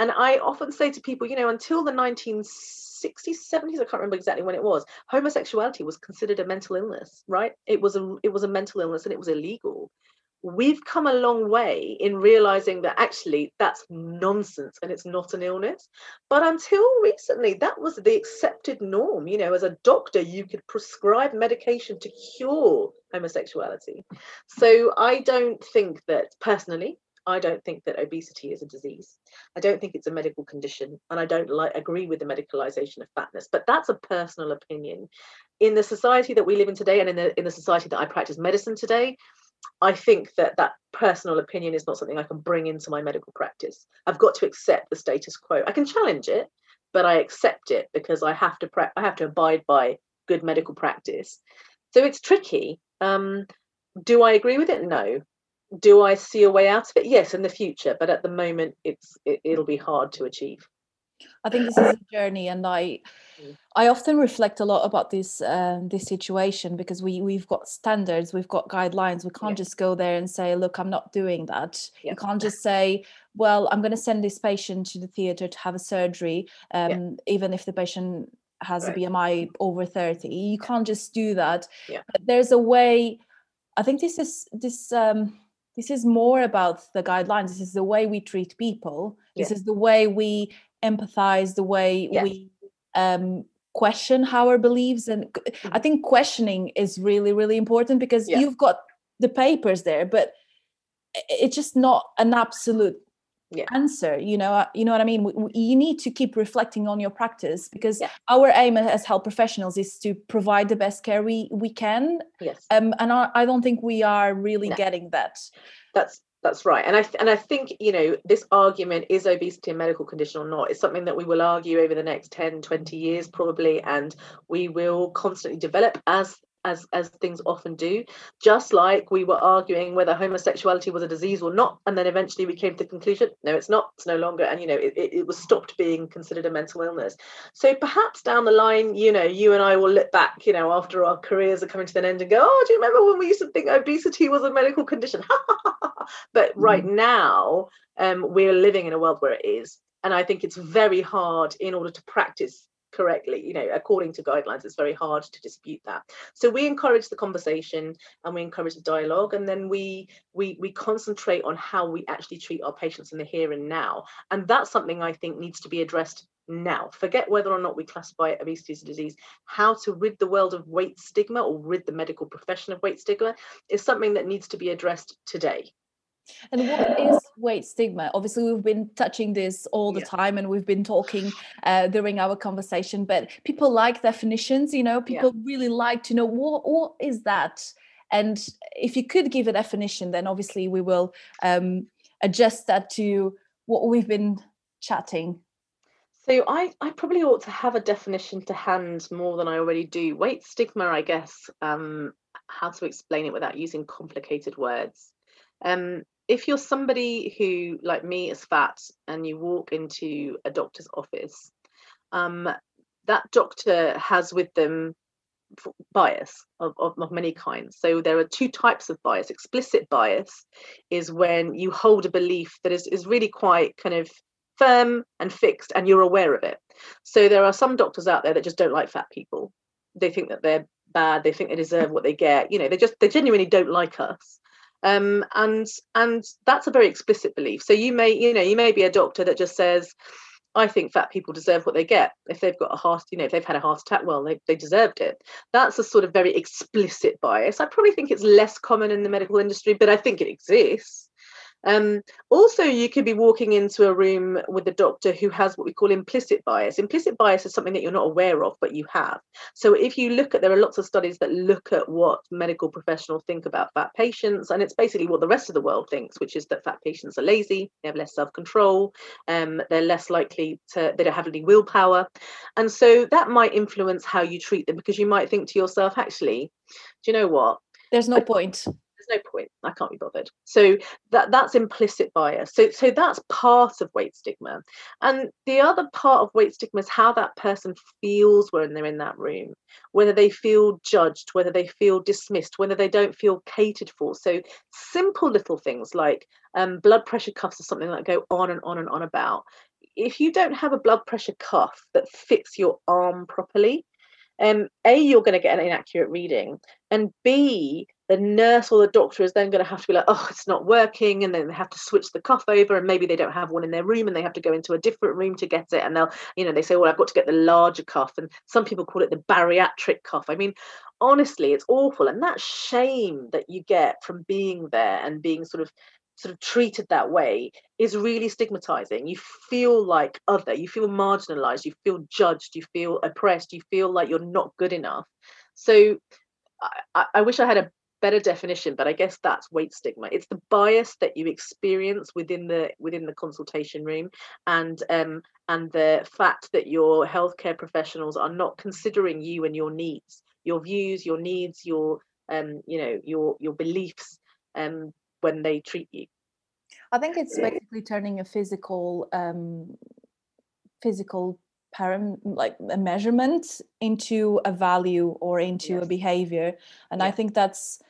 Speaker 2: and I often say to people, you know, until the 1960s, 70s, I can't remember exactly when it was, homosexuality was considered a mental illness, right? It was a it was a mental illness and it was illegal. We've come a long way in realizing that actually that's nonsense and it's not an illness but until recently that was the accepted norm you know as a doctor you could prescribe medication to cure homosexuality so i don't think that personally I don't think that obesity is a disease. I don't think it's a medical condition, and I don't like agree with the medicalization of fatness. But that's a personal opinion. In the society that we live in today, and in the in the society that I practice medicine today, I think that that personal opinion is not something I can bring into my medical practice. I've got to accept the status quo. I can challenge it, but I accept it because I have to pra- I have to abide by good medical practice. So it's tricky. Um, do I agree with it? No. Do I see a way out of it? Yes, in the future, but at the moment, it's it, it'll be hard to achieve.
Speaker 1: I think this is a journey, and I mm. I often reflect a lot about this um, this situation because we we've got standards, we've got guidelines. We can't yeah. just go there and say, "Look, I'm not doing that." Yeah. You can't just say, "Well, I'm going to send this patient to the theater to have a surgery," um, yeah. even if the patient has right. a BMI over 30. You can't just do that. But there's a way. I think this is this. Um, this is more about the guidelines this is the way we treat people this is the way we empathize the way yeah. we um, question our beliefs and i mm-hmm. think questioning is really really important because yeah. you've got the papers there but it's just not an absolute yeah. answer you know uh, you know what i mean you need to keep reflecting on your practice because yeah. our aim as health professionals is to provide the best care we we can
Speaker 2: yes
Speaker 1: um and i, I don't think we are really no. getting that
Speaker 2: that's that's right. And i th- and i think you know this argument is obesity a medical condition or not is something that we will argue over the next 10 20 years probably and we will constantly develop as as as things often do. Just like we were arguing whether homosexuality was a disease or not and then eventually we came to the conclusion no it's not it's no longer and you know it, it, was stopped being considered a mental illness. So perhaps down the line you know you and i will look back you know after our careers are coming to an end and go oh do you remember when we used to think obesity was a medical condition? But right mm. now um, we're living in a world where it is and i think it's very hard in order to practice correctly you know according to guidelines it's very hard to dispute that. So we encourage the conversation and we encourage the dialogue and then we we we concentrate on how we actually treat our patients in the here and now. And that's something i think needs to be addressed now. Forget whether or not we classify obesity as a disease. How to rid the world of weight stigma or rid the medical profession of weight stigma is something that needs to be addressed today
Speaker 1: and what is weight stigma? Obviously, we've been touching this all the yeah. time and we've been talking uh, during our conversation, but people like definitions, you know, people yeah. really like to know what, what is that? And if you could give a definition, then obviously we will um, adjust that to what we've been chatting.
Speaker 2: So I, I probably ought to have a definition to hand more than I already do. Weight stigma, I guess, um, how to explain it without using complicated words. Um, if you're somebody who, like me, is fat and you walk into a doctor's office, um, that doctor has with them bias of, of, of, many kinds. So there are two types of bias. Explicit bias is when you hold a belief that is, is really quite kind of firm and fixed and you're aware of it. So there are some doctors out there that just don't like fat people. They think that they're bad, they think they deserve what they get. You know, they just they genuinely don't like us um, and and that's a very explicit belief so you may you know you may be a doctor that just says I think fat people deserve what they get. If they've got a heart, you know, if they've had a heart attack, well, they, they deserved it. That's a sort of very explicit bias. I probably think it's less common in the medical industry, but I think it exists. Um, also, you could be walking into a room with a doctor who has what we call implicit bias. Implicit bias is something that you're not aware of, but you have. So, if you look at, there are lots of studies that look at what medical professionals think about fat patients, and it's basically what the rest of the world thinks, which is that fat patients are lazy, they have less self control, um, they're less likely to, they don't have any willpower. And so that might influence how you treat them because you might think to yourself, actually, do you know what?
Speaker 1: There's no point
Speaker 2: no point. I can't be bothered. So that that's implicit bias. So so that's part of weight stigma. And the other part of weight stigma is how that person feels when they're in that room whether they feel judged whether they feel dismissed whether they don't feel catered for. So simple little things like um, blood pressure cuffs are something that go on and on and on about. If you don't have a blood pressure cuff that fits your arm properly um, a you're going to get an inaccurate reading and b the nurse or the doctor is then going to have to be like oh it's not working and then they have to switch the cuff over and maybe they don't have one in their room and they have to go into a different room to get it and they'll you know they say well i've got to get the larger cuff and some people call it the bariatric cuff. I mean honestly it's awful and that shame that you get from being there and being sort of sort of treated that way is really stigmatizing. You feel like other you feel marginalized you feel judged you feel oppressed you feel like you're not good enough. So I, I wish i had a better definition but i guess that's weight stigma. It's the bias that you experience within the within the consultation room and um and the fact that your healthcare professionals are not considering you and your needs your views your needs your um you know your your beliefs um when they treat you.
Speaker 1: I think it's basically turning a physical um physical param like a measurement into a value or into yes. a behavior. And i think that's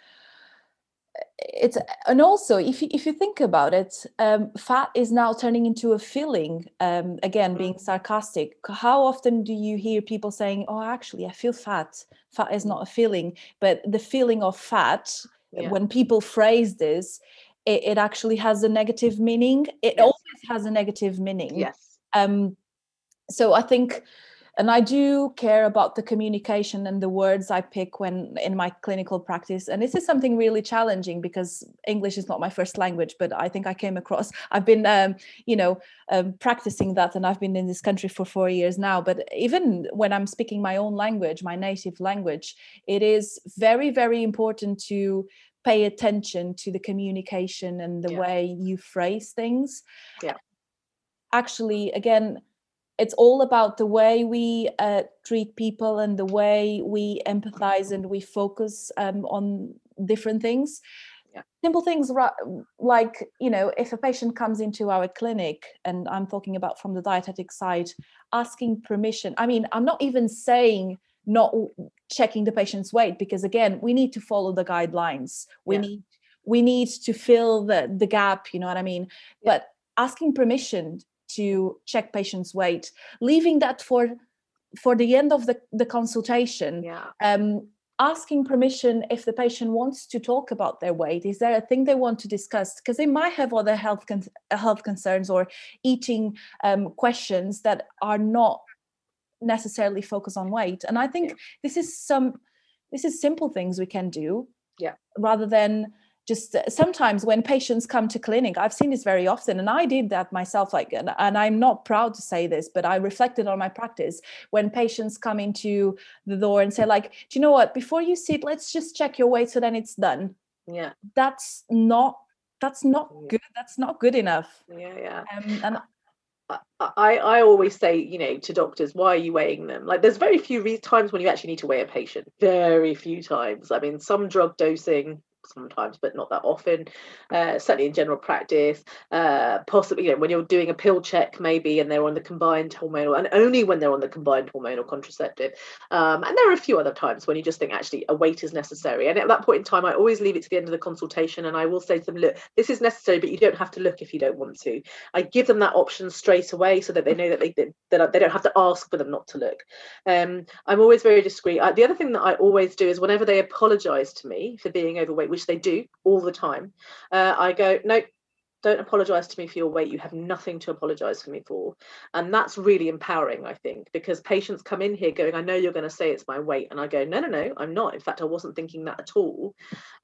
Speaker 1: it's and also if you, if you think about it um, fat is now turning into a feeling um, again being mm-hmm. sarcastic how often do you hear people saying oh actually i feel fat fat is not a feeling but the feeling of fat yeah. when people phrase this it, it, actually has a negative meaning it yes. always has a negative meaning
Speaker 2: yes
Speaker 1: um so i think and i do care about the communication and the words i pick when in my clinical practice. And this is something really challenging because english is not my first language but i think i came across i've been um, you know um, practicing that and i've been in this country for four years now. But even when i'm speaking my own language my native language it is very very important to pay attention to the communication and the yeah. way you phrase things.
Speaker 2: Yeah.
Speaker 1: Actually again it's all about the way we uh, treat people and the way we empathize and we focus um, on different things yeah. simple things like you know if a patient comes into our clinic and i'm talking about from the dietetic side asking permission i mean i'm not even saying not checking the patient's weight because again we need to follow the guidelines we yeah. need we need to fill the the gap you know what i mean yeah. but asking permission to check patients' weight, leaving that for for the end of the, the consultation.
Speaker 2: Yeah.
Speaker 1: Um, asking permission if the patient wants to talk about their weight is there a thing they want to discuss because they might have other health con- health concerns or eating um, questions that are not necessarily focused on weight and i think yeah. this is some this is simple things we can do
Speaker 2: yeah
Speaker 1: rather than just uh, sometimes when patients come to clinic i've seen this very often and i did that myself like and, and, i'm not proud to say this but i reflected on my practice. When patients come into the door and say like do you know what? Before you sit let's just check your weight so then it's done.
Speaker 2: Yeah.
Speaker 1: That's not that's not good that's not good enough.
Speaker 2: Yeah yeah.
Speaker 1: Um, and
Speaker 2: I, I always say, you know, to doctors, why are you weighing them? Like, there's very few re- times when you actually need to weigh a patient. Very few times. I mean, some drug dosing, sometimes, but not that often. Uh, certainly in general practice, uh, possibly you know when you're doing a pill check maybe, and they're on the combined hormonal, and only when they're on the combined hormonal contraceptive. Um, and there are a few other times when you just think actually a weight is necessary. And at that point in time, I always leave it to the end of the consultation, and I will say to them, look, this is necessary, but you don't have to look if you don't want to. I give them that option straight away so that they know that they that they don't have to ask for them not to look. Um, I'm always very discreet. I, the other thing that I always do is whenever they apologise to me for being overweight, which they do all the time, uh, I go, no, don't apologize to me for your weight. You have nothing to apologize for me for. And that's really empowering i think because patients come in here going i know you're going to say it's my weight. And i go no no no i'm not. In fact i wasn't thinking that at all.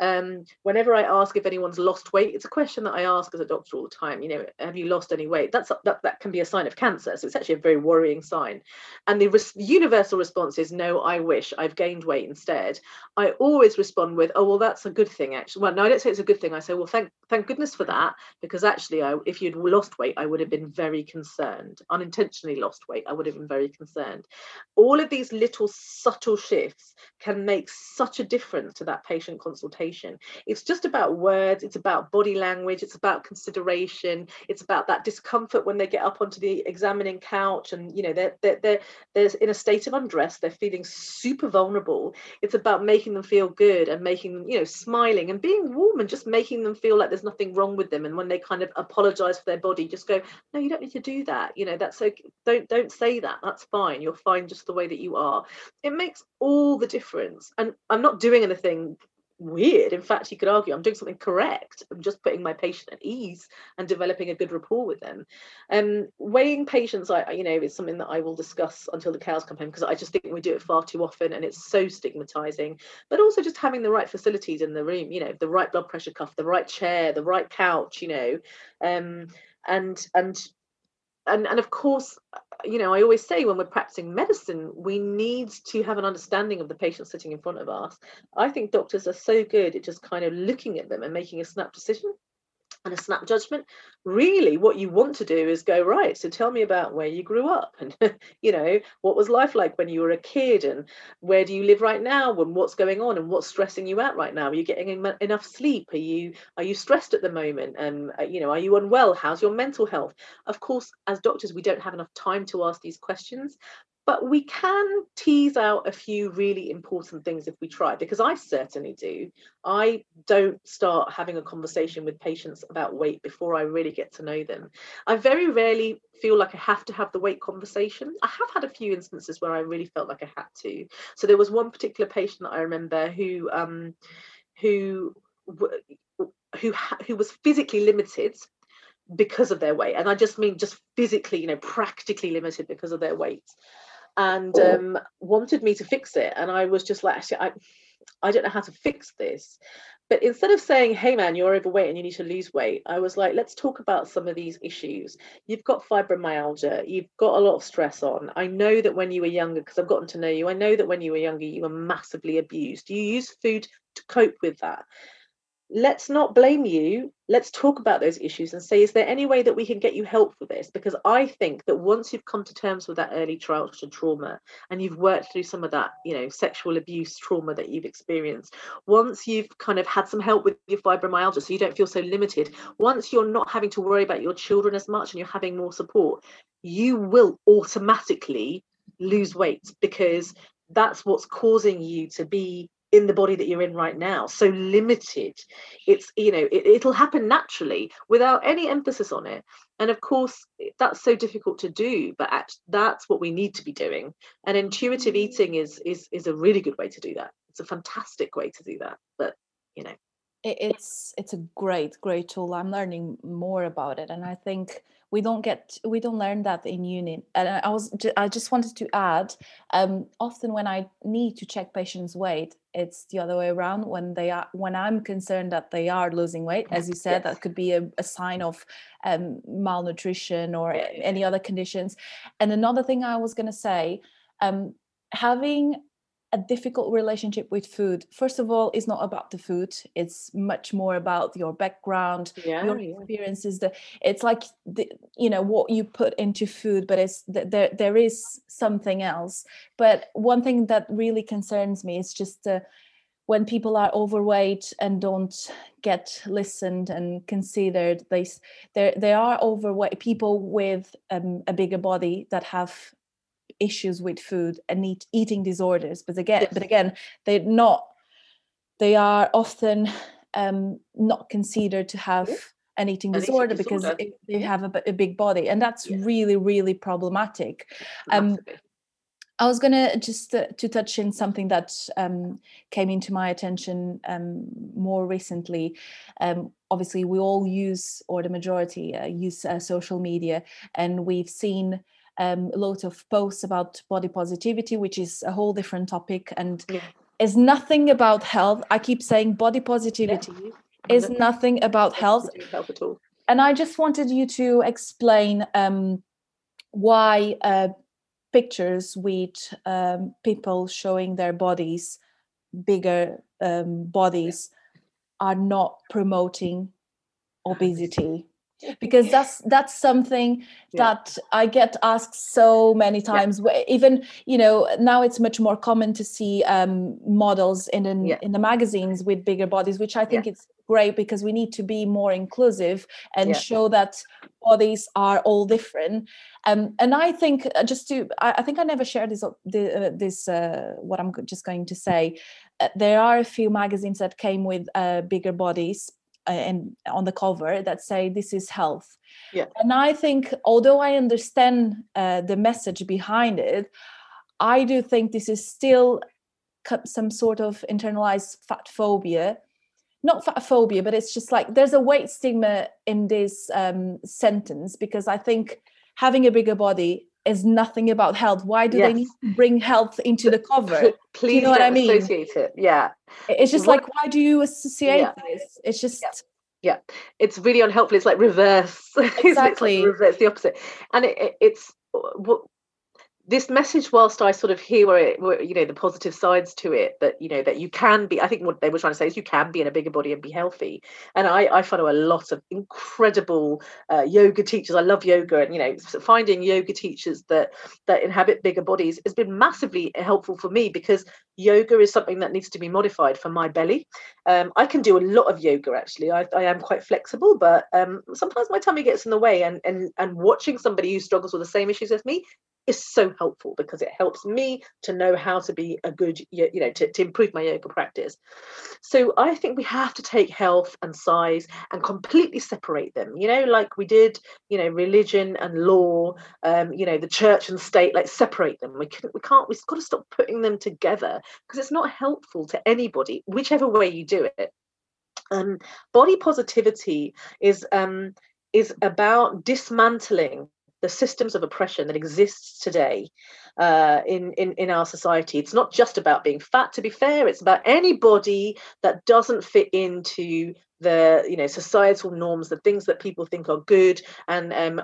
Speaker 2: Um, whenever i ask if anyone's lost weight it's a question that i ask as a doctor all the time you know have you lost any weight? That's that, that can be a sign of cancer. So it's actually a very worrying sign. And the res- universal response is no i wish i've gained weight instead. I always respond with oh well that's a good thing actually well no i don't say it's a good thing. I say well thank thank goodness for that because actually I, if you'd lost weight i would have been very concerned. Unintentionally lost weight i would have been very concerned. All of these little subtle shifts can make such a difference to that patient consultation. It's just about words it's about body language it's about consideration it's about that discomfort when they get up onto the examining couch and you know they're, they're, they're, they're in a state of undress they're feeling super vulnerable. It's about making them feel good and making them you know smiling and being warm and just making them feel like there's nothing wrong with them. And when they they kind of apologize for their body just go no you don't need to do that. You know that's okay don't don't say that. That's fine. You're fine just the way that you are. It makes all the difference. And i'm not doing anything weird. In fact, you could argue I'm doing something correct. I'm just putting my patient at ease and developing a good rapport with them. Um, weighing patients, I you know, is something that I will discuss until the cows come home because I just think we do it far too often and it's so stigmatizing. But also just having the right facilities in the room, you know, the right blood pressure cuff, the right chair, the right couch, you know, um, and and and and of course uh, you know i always say when we're practicing medicine we need to have an understanding of the patient sitting in front of us. I think doctors are so good at just kind of looking at them and making a snap decision and a snap judgment. Really what you want to do is go right so tell me about where you grew up and you know what was life like when you were a kid and where do you live right now and what's going on and what's stressing you out right now? Are you getting enough sleep? Are you are you stressed at the moment? And uh, you know are you unwell? How's your mental health? Of course as doctors we don't have enough time to ask these questions but we can tease out a few really important things if we try because i certainly do. I don't start having a conversation with patients about weight before i really get to know them. I very rarely feel like i have to have the weight conversation. I have had a few instances where i really felt like i had to. So there was one particular patient that i remember who um who who who was physically limited because of their weight. And i just mean just physically you know practically limited because of their weight and um, wanted me to fix it. And I was just like, actually, I, I don't know how to fix this. But instead of saying, hey man, you're overweight and you need to lose weight, I was like, let's talk about some of these issues. You've got fibromyalgia, you've got a lot of stress on. I know that when you were younger, because I've gotten to know you, I know that when you were younger, you were massively abused. You use food to cope with that let's not blame you. Let's talk about those issues and say is there any way that we can get you help for this? Because i think that once you've come to terms with that early childhood trauma and you've worked through some of that you know sexual abuse trauma that you've experienced once you've kind of had some help with your fibromyalgia so you don't feel so limited once you're not having to worry about your children as much and you're having more support you will automatically lose weight because that's what's causing you to be in the body that you're in right now. So limited. It's you know it, will happen naturally without any emphasis on it. And of course that's so difficult to do but that's what we need to be doing. And intuitive eating is is is a really good way to do that. It's a fantastic way to do that but you know
Speaker 1: it's it's a great great tool. I'm learning more about it and i think we don't get we don't learn that in uni and i was i just wanted to add um, often when i need to check patients weight it's the other way around when they are when i'm concerned that they are losing weight as you said yes. that could be a, a sign of um, malnutrition or any other conditions. And another thing i was going to say um, having a difficult relationship with food. First of all it's not about the food. It's much more about your background yeah, your experiences. The it's like the you know what you put into food but it's there there is something else. But one thing that really concerns me is just uh, when people are overweight and don't get listened and considered they there there are overweight people with um, a bigger body that have issues with food and eat, eating disorders but again yes. but again they're not they are often um, not considered to have an eating an disorder, eating because they have a, a, big body and that's really really problematic. Um, I was gonna just uh, to touch in something that um, came into my attention um, more recently. Um, obviously, we all use, or the majority uh, use uh, social media, and we've seen um, a lot of posts about body positivity, which is a whole different topic and yeah. is nothing about health. I keep saying body positivity yeah. is nothing about health. health at all. And I just wanted you to explain um, why uh, pictures with um, people showing their bodies, bigger um, bodies, yeah. are not promoting obesity because that's that's something yeah. that i get asked so many times yeah. even you know now it's much more common to see um, models in in, yeah. in the magazines with bigger bodies which i think it's great because we need to be more inclusive and show that bodies are all different um, and i think uh, just to i, I think i never shared this uh, this uh, what i'm just going to say uh, there are a few magazines that came with uh, bigger bodies and on the cover that say this is health.
Speaker 2: Yeah.
Speaker 1: And i think although i understand uh, the message behind it i do think this is still some sort of internalized fat phobia. Not fat phobia but it's just like there's a weight stigma in this um, sentence because i think having a bigger body is nothing about health. Why do yes. they need to bring health into the cover?
Speaker 2: Please you know what i mean? Associate it. Yeah.
Speaker 1: It's just what, like why do you associate yeah. this? It's just
Speaker 2: yeah. yeah. it's really unhelpful. It's like reverse.
Speaker 1: Exactly
Speaker 2: it's, like reverse, the opposite. And it, it, it's uh, what this message whilst i sort of hear where it where, you know the positive sides to it that you know that you can be i think what they were trying to say is you can be in a bigger body and be healthy. And i i follow a lot of incredible uh, yoga teachers. I love yoga and you know finding yoga teachers that that inhabit bigger bodies has been massively helpful for me because yoga is something that needs to be modified for my belly. Um, i can do a lot of yoga actually. I, I am quite flexible but um, sometimes my tummy gets in the way and and and watching somebody who struggles with the same issues as me is so helpful because it helps me to know how to be a good you know to, to improve my yoga practice. So i think we have to take health and size and completely separate them you know like we did you know religion and law um, you know the church and state like separate them. We can we can't we've got to stop putting them together because it's not helpful to anybody whichever way you do it. Um, body positivity is um, is about dismantling the systems of oppression that exists today uh, in, in in our society. It's not just about being fat. To be fair, it's about anybody that doesn't fit into the you know societal norms the things that people think are good and um,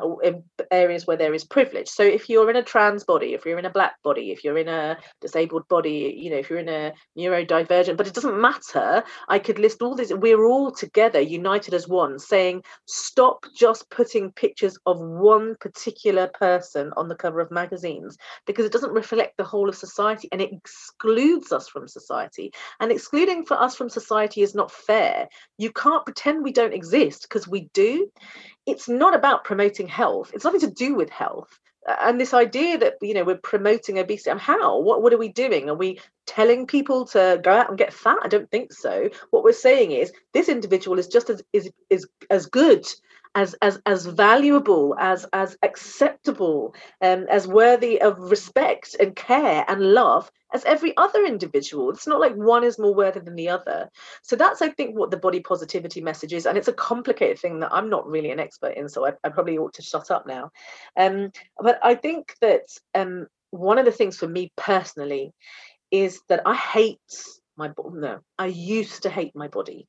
Speaker 2: areas where there is privilege. So if you're in a trans body if you're in a black body if you're in a disabled body you know if you're in a neurodivergent but it doesn't matter i could list all these we're all together united as one saying stop just putting pictures of one particular person on the cover of magazines because it doesn't reflect the whole of society and it excludes us from society. And excluding for us from society is not fair. You can't pretend we don't exist because we do. It's not about promoting health. It's nothing to do with health. And this idea that you know we're promoting obesity, how? What what are we doing? Are we telling people to go out and get fat? I don't think so. What we're saying is this individual is just as is is as good as as as valuable as as acceptable um, as worthy of respect and care and love as every other individual. It's not like one is more worthy than the other. So that's i think what the body positivity message is and it's a complicated thing that i'm not really an expert in so i, I probably ought to shut up now. Um, but i think that um, one of the things for me personally is that i hate my no i used to hate my body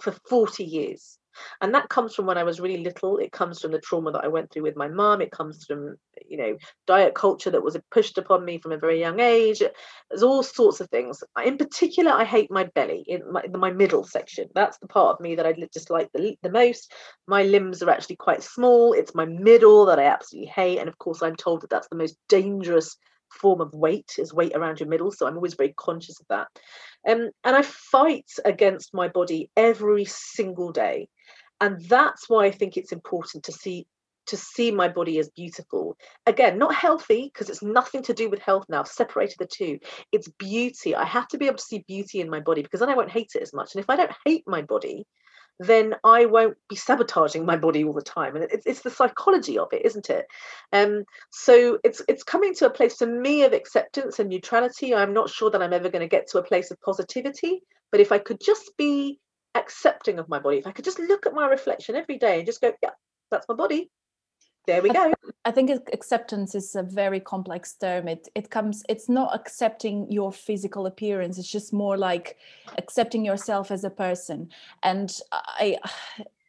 Speaker 2: for 40 years and that comes from when i was really little. It comes from the trauma that i went through with my mom. It comes from you know diet culture that was pushed upon me from a very young age. There's all sorts of things. In particular i hate my belly in my, my middle section. That's the part of me that i just like the, the most. My limbs are actually quite small. It's my middle that i absolutely hate. And of course i'm told that that's the most dangerous form of weight is weight around your middle. So i'm always very conscious of that. Um, and i fight against my body every single day and that's why i think it's important to see to see my body as beautiful again not healthy because it's nothing to do with health now I've separated the two it's beauty i have to be able to see beauty in my body because then i won't hate it as much and if i don't hate my body then I won't be sabotaging my body all the time. And it's, it's the psychology of it, isn't it? Um, so it's it's coming to a place for me of acceptance and neutrality. I'm not sure that I'm ever going to get to a place of positivity, but if I could just be accepting of my body. If I could just look at my reflection every day and just go, yeah, that's my body. There we go.
Speaker 1: I think acceptance is a very complex term. It it comes. It's not accepting your physical appearance. It's just more like accepting yourself as a person. And I,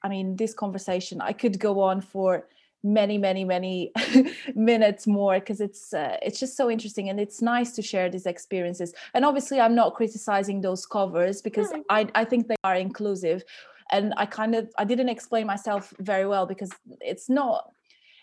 Speaker 1: I mean, this conversation I could go on for many many many minutes more because it's uh, it's just so interesting and it's nice to share these experiences and obviously i'm not criticizing those covers because mm. i i think they are inclusive and i kind of i didn't explain myself very well because it's not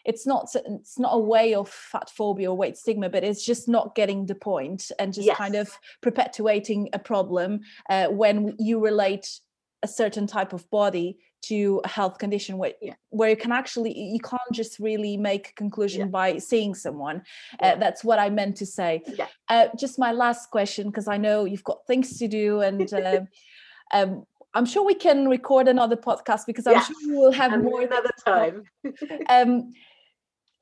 Speaker 1: it's not it's not a way of fat phobia or weight stigma but it's just not getting the point and just yes. kind of perpetuating a problem uh, when you relate a certain type of body to a health condition where, yeah. where you can actually you can't just really make a conclusion yeah. by seeing someone uh, that's what i meant to say uh, just my last question because i know you've got things to do and uh, um, I'm sure we can record another podcast because I'm sure we will have and more
Speaker 2: another time.
Speaker 1: um,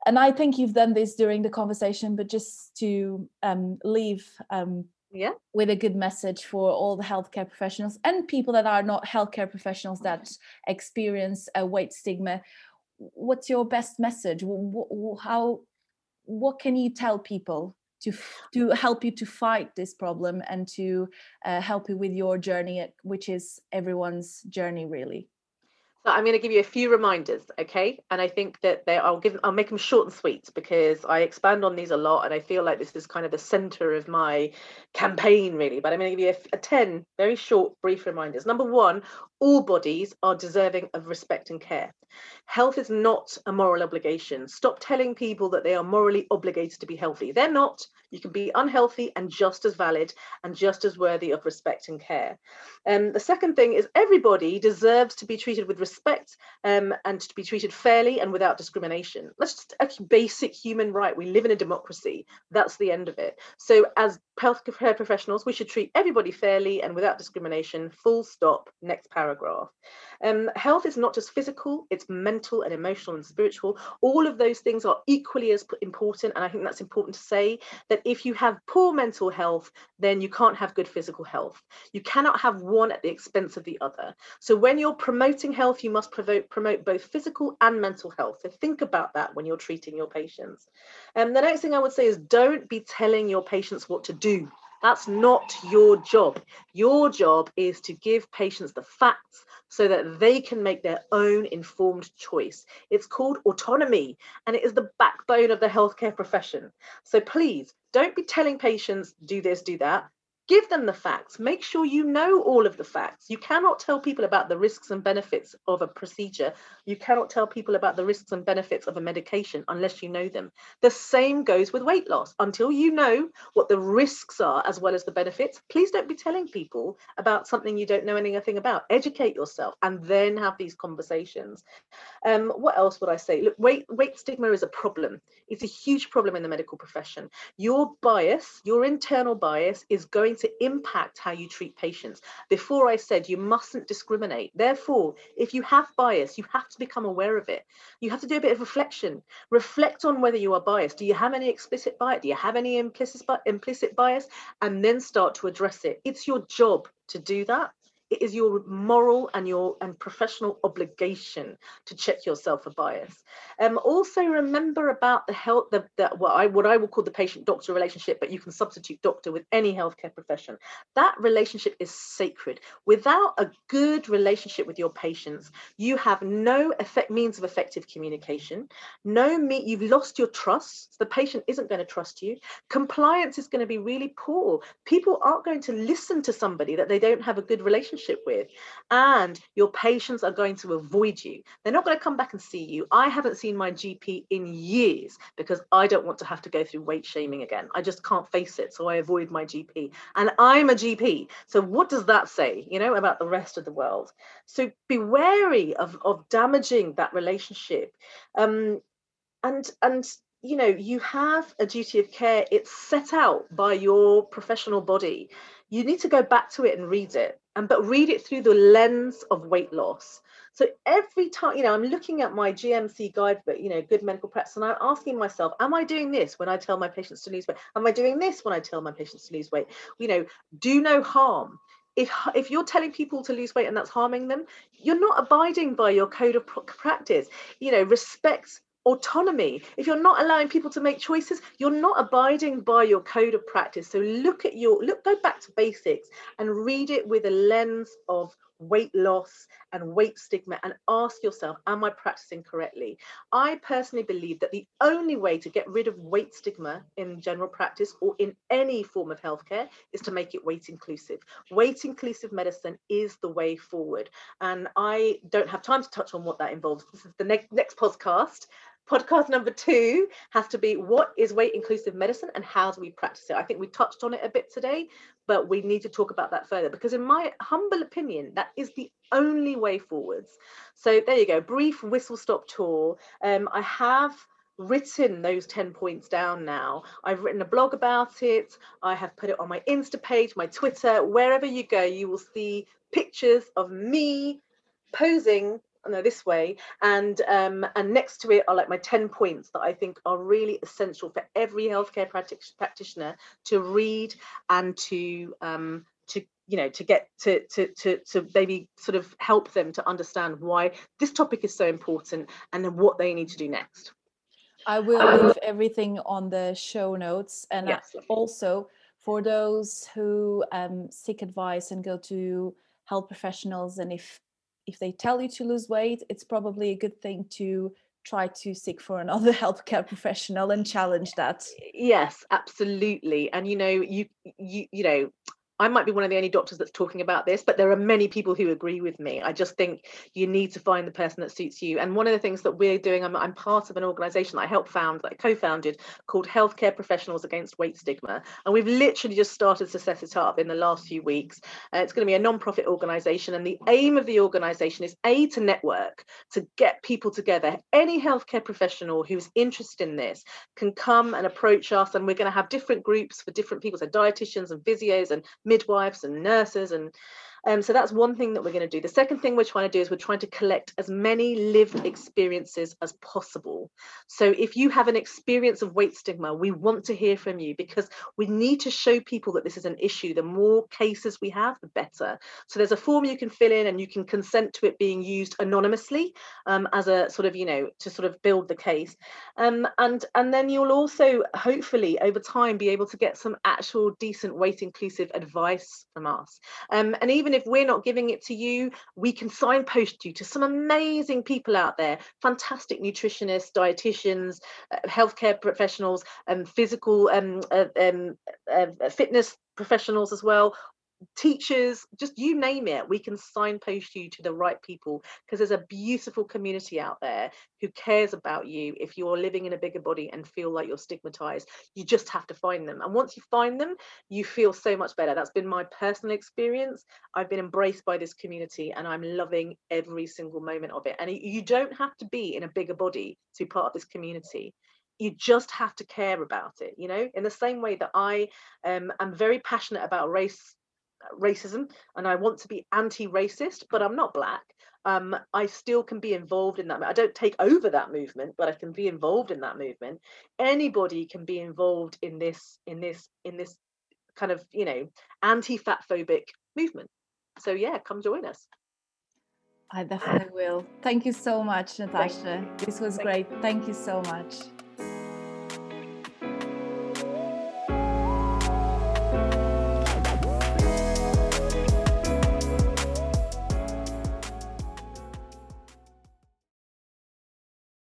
Speaker 1: and I think you've done this during the conversation, but just to um, leave um,
Speaker 2: yeah.
Speaker 1: with a good message for all the healthcare professionals and people that are not healthcare professionals that experience a weight stigma. What's your best message? How what can you tell people to to help you to fight this problem and to uh, help you with your journey, which is everyone's journey, really?
Speaker 2: So I'm going to give you a few reminders, okay? And I think that they, I'll give, I'll make them short and sweet because I expand on these a lot, and I feel like this is kind of the center of my campaign, really. But I'm going to give you a, a ten very short, brief reminders. Number one, all bodies are deserving of respect and care. Health is not a moral obligation. Stop telling people that they are morally obligated to be healthy. They're not. You can be unhealthy and just as valid and just as worthy of respect and care. Um, the second thing is everybody deserves to be treated with respect um, and to be treated fairly and without discrimination. That's just a basic human right. We live in a democracy. That's the end of it. So as healthcare professionals, we should treat everybody fairly and without discrimination. Full stop. Next paragraph. Um, health is not just physical, it's mental and emotional and spiritual. All of those things are equally as important. And I think that's important to say that if you have poor mental health, then you can't have good physical health. You cannot have one at the expense of the other. So when you're promoting health, you must promote, promote both physical and mental health. So think about that when you're treating your patients. And um, the next thing I would say is don't be telling your patients what to do. That's not your job. Your job is to give patients the facts so that they can make their own informed choice. It's called autonomy and it is the backbone of the healthcare profession. So please don't be telling patients, do this, do that give them the facts. Make sure you know all of the facts. You cannot tell people about the risks and benefits of a procedure. You cannot tell people about the risks and benefits of a medication unless you know them. The same goes with weight loss. Until you know what the risks are as well as the benefits please don't be telling people about something you don't know anything about. Educate yourself and then have these conversations. Um, what else would i say? Look weight weight stigma is a problem. It's a huge problem in the medical profession. Your bias your internal bias is going going to impact how you treat patients. Before I said you mustn't discriminate. Therefore, if you have bias, you have to become aware of it. You have to do a bit of reflection. Reflect on whether you are biased. Do you have any explicit bias? Do you have any implicit implicit bias? And then start to address it. It's your job to do that it is your moral and your and professional obligation to check yourself for bias. Um, also remember about the health, the, the what I what I will call the patient-doctor relationship, but you can substitute doctor with any healthcare profession. That relationship is sacred. Without a good relationship with your patients, you have no effect means of effective communication. No me, you've lost your trust. The patient isn't going to trust you. Compliance is going to be really poor. People aren't going to listen to somebody that they don't have a good relationship relationship with and your patients are going to avoid you. They're not going to come back and see you. I haven't seen my gp in years because i don't want to have to go through weight shaming again. I just can't face it so i avoid my gp and i'm a gp so what does that say you know about the rest of the world? So be wary of of damaging that relationship. Um and and you know you have a duty of care. It's set out by your professional body you need to go back to it and read it and but read it through the lens of weight loss. So every time you know i'm looking at my gmc guidebook you know good medical practice and i'm asking myself am i doing this when i tell my patients to lose weight? Am i doing this when i tell my patients to lose weight? You know do no harm. If if you're telling people to lose weight and that's harming them you're not abiding by your code of practice. You know respect autonomy. If you're not allowing people to make choices, you're not abiding by your code of practice. So look at your look, go back to basics and read it with a lens of weight loss and weight stigma and ask yourself, am I practicing correctly? I personally believe that the only way to get rid of weight stigma in general practice or in any form of healthcare is to make it weight inclusive. Weight inclusive medicine is the way forward. And I don't have time to touch on what that involves. This is the next next podcast podcast number two has to be what is weight inclusive medicine and how do we practice it? I think we touched on it a bit today, but we need to talk about that further because, in my humble opinion, that is the only way forwards. So, there you go, brief whistle stop tour. Um, I have written those 10 points down now. I've written a blog about it. I have put it on my Insta page, my Twitter, wherever you go, you will see pictures of me posing no this way and um and next to it are like my 10 points that i think are really essential for every healthcare practitioner to read and to um to you know to get to to to to maybe sort of help them to understand why this topic is so important and then what they need to do next
Speaker 1: I will leave everything on the show notes. And yes. also for those who um, seek advice and go to health professionals, and if if they tell you to lose weight, it's probably a good thing to try to seek for another healthcare professional and challenge that.
Speaker 2: Yes, absolutely. And you know, you you you know, I might be one of the only doctors that's talking about this, but there are many people who agree with me. I just think you need to find the person that suits you. And one of the things that we're doing, I'm, I'm part of an organization that I helped found, that I co founded, called Healthcare Professionals Against Weight Stigma. And we've literally just started to set it up in the last few weeks. Uh, it's going to be a non-profit organization. And the aim of the organization is A, to network, to get people together. Any healthcare professional who's interested in this can come and approach us. And we're going to have different groups for different people, so dietitians and physios and midwives and nurses and um, so that's one thing that we're going to do. The second thing we're trying to do is we're trying to collect as many lived experiences as possible. So if you have an experience of weight stigma, we want to hear from you because we need to show people that this is an issue. The more cases we have, the better. So there's a form you can fill in and you can consent to it being used anonymously um, as a sort of, you know, to sort of build the case. Um, and, and then you'll also hopefully over time be able to get some actual decent weight inclusive advice from us. Um, and even if we're not giving it to you, we can signpost you to some amazing people out there, fantastic nutritionists, dietitians, uh, healthcare professionals, um, physical um, uh, um, uh, fitness professionals as well teachers, just you name it, we can signpost you to the right people because there's a beautiful community out there who cares about you if you're living in a bigger body and feel like you're stigmatized. You just have to find them. And once you find them, you feel so much better. That's been my personal experience. I've been embraced by this community and I'm loving every single moment of it. And you don't have to be in a bigger body to be part of this community you just have to care about it you know in the same way that i um, am very passionate about race racism and I want to be anti-racist, but I'm not black. Um, I still can be involved in that. I don't take over that movement, but I can be involved in that movement. Anybody can be involved in this, in this, in this kind of, you know, anti-fat phobic movement. So yeah, come join us.
Speaker 1: I definitely will. Thank you so much, Natasha. This was great. Thank you so much.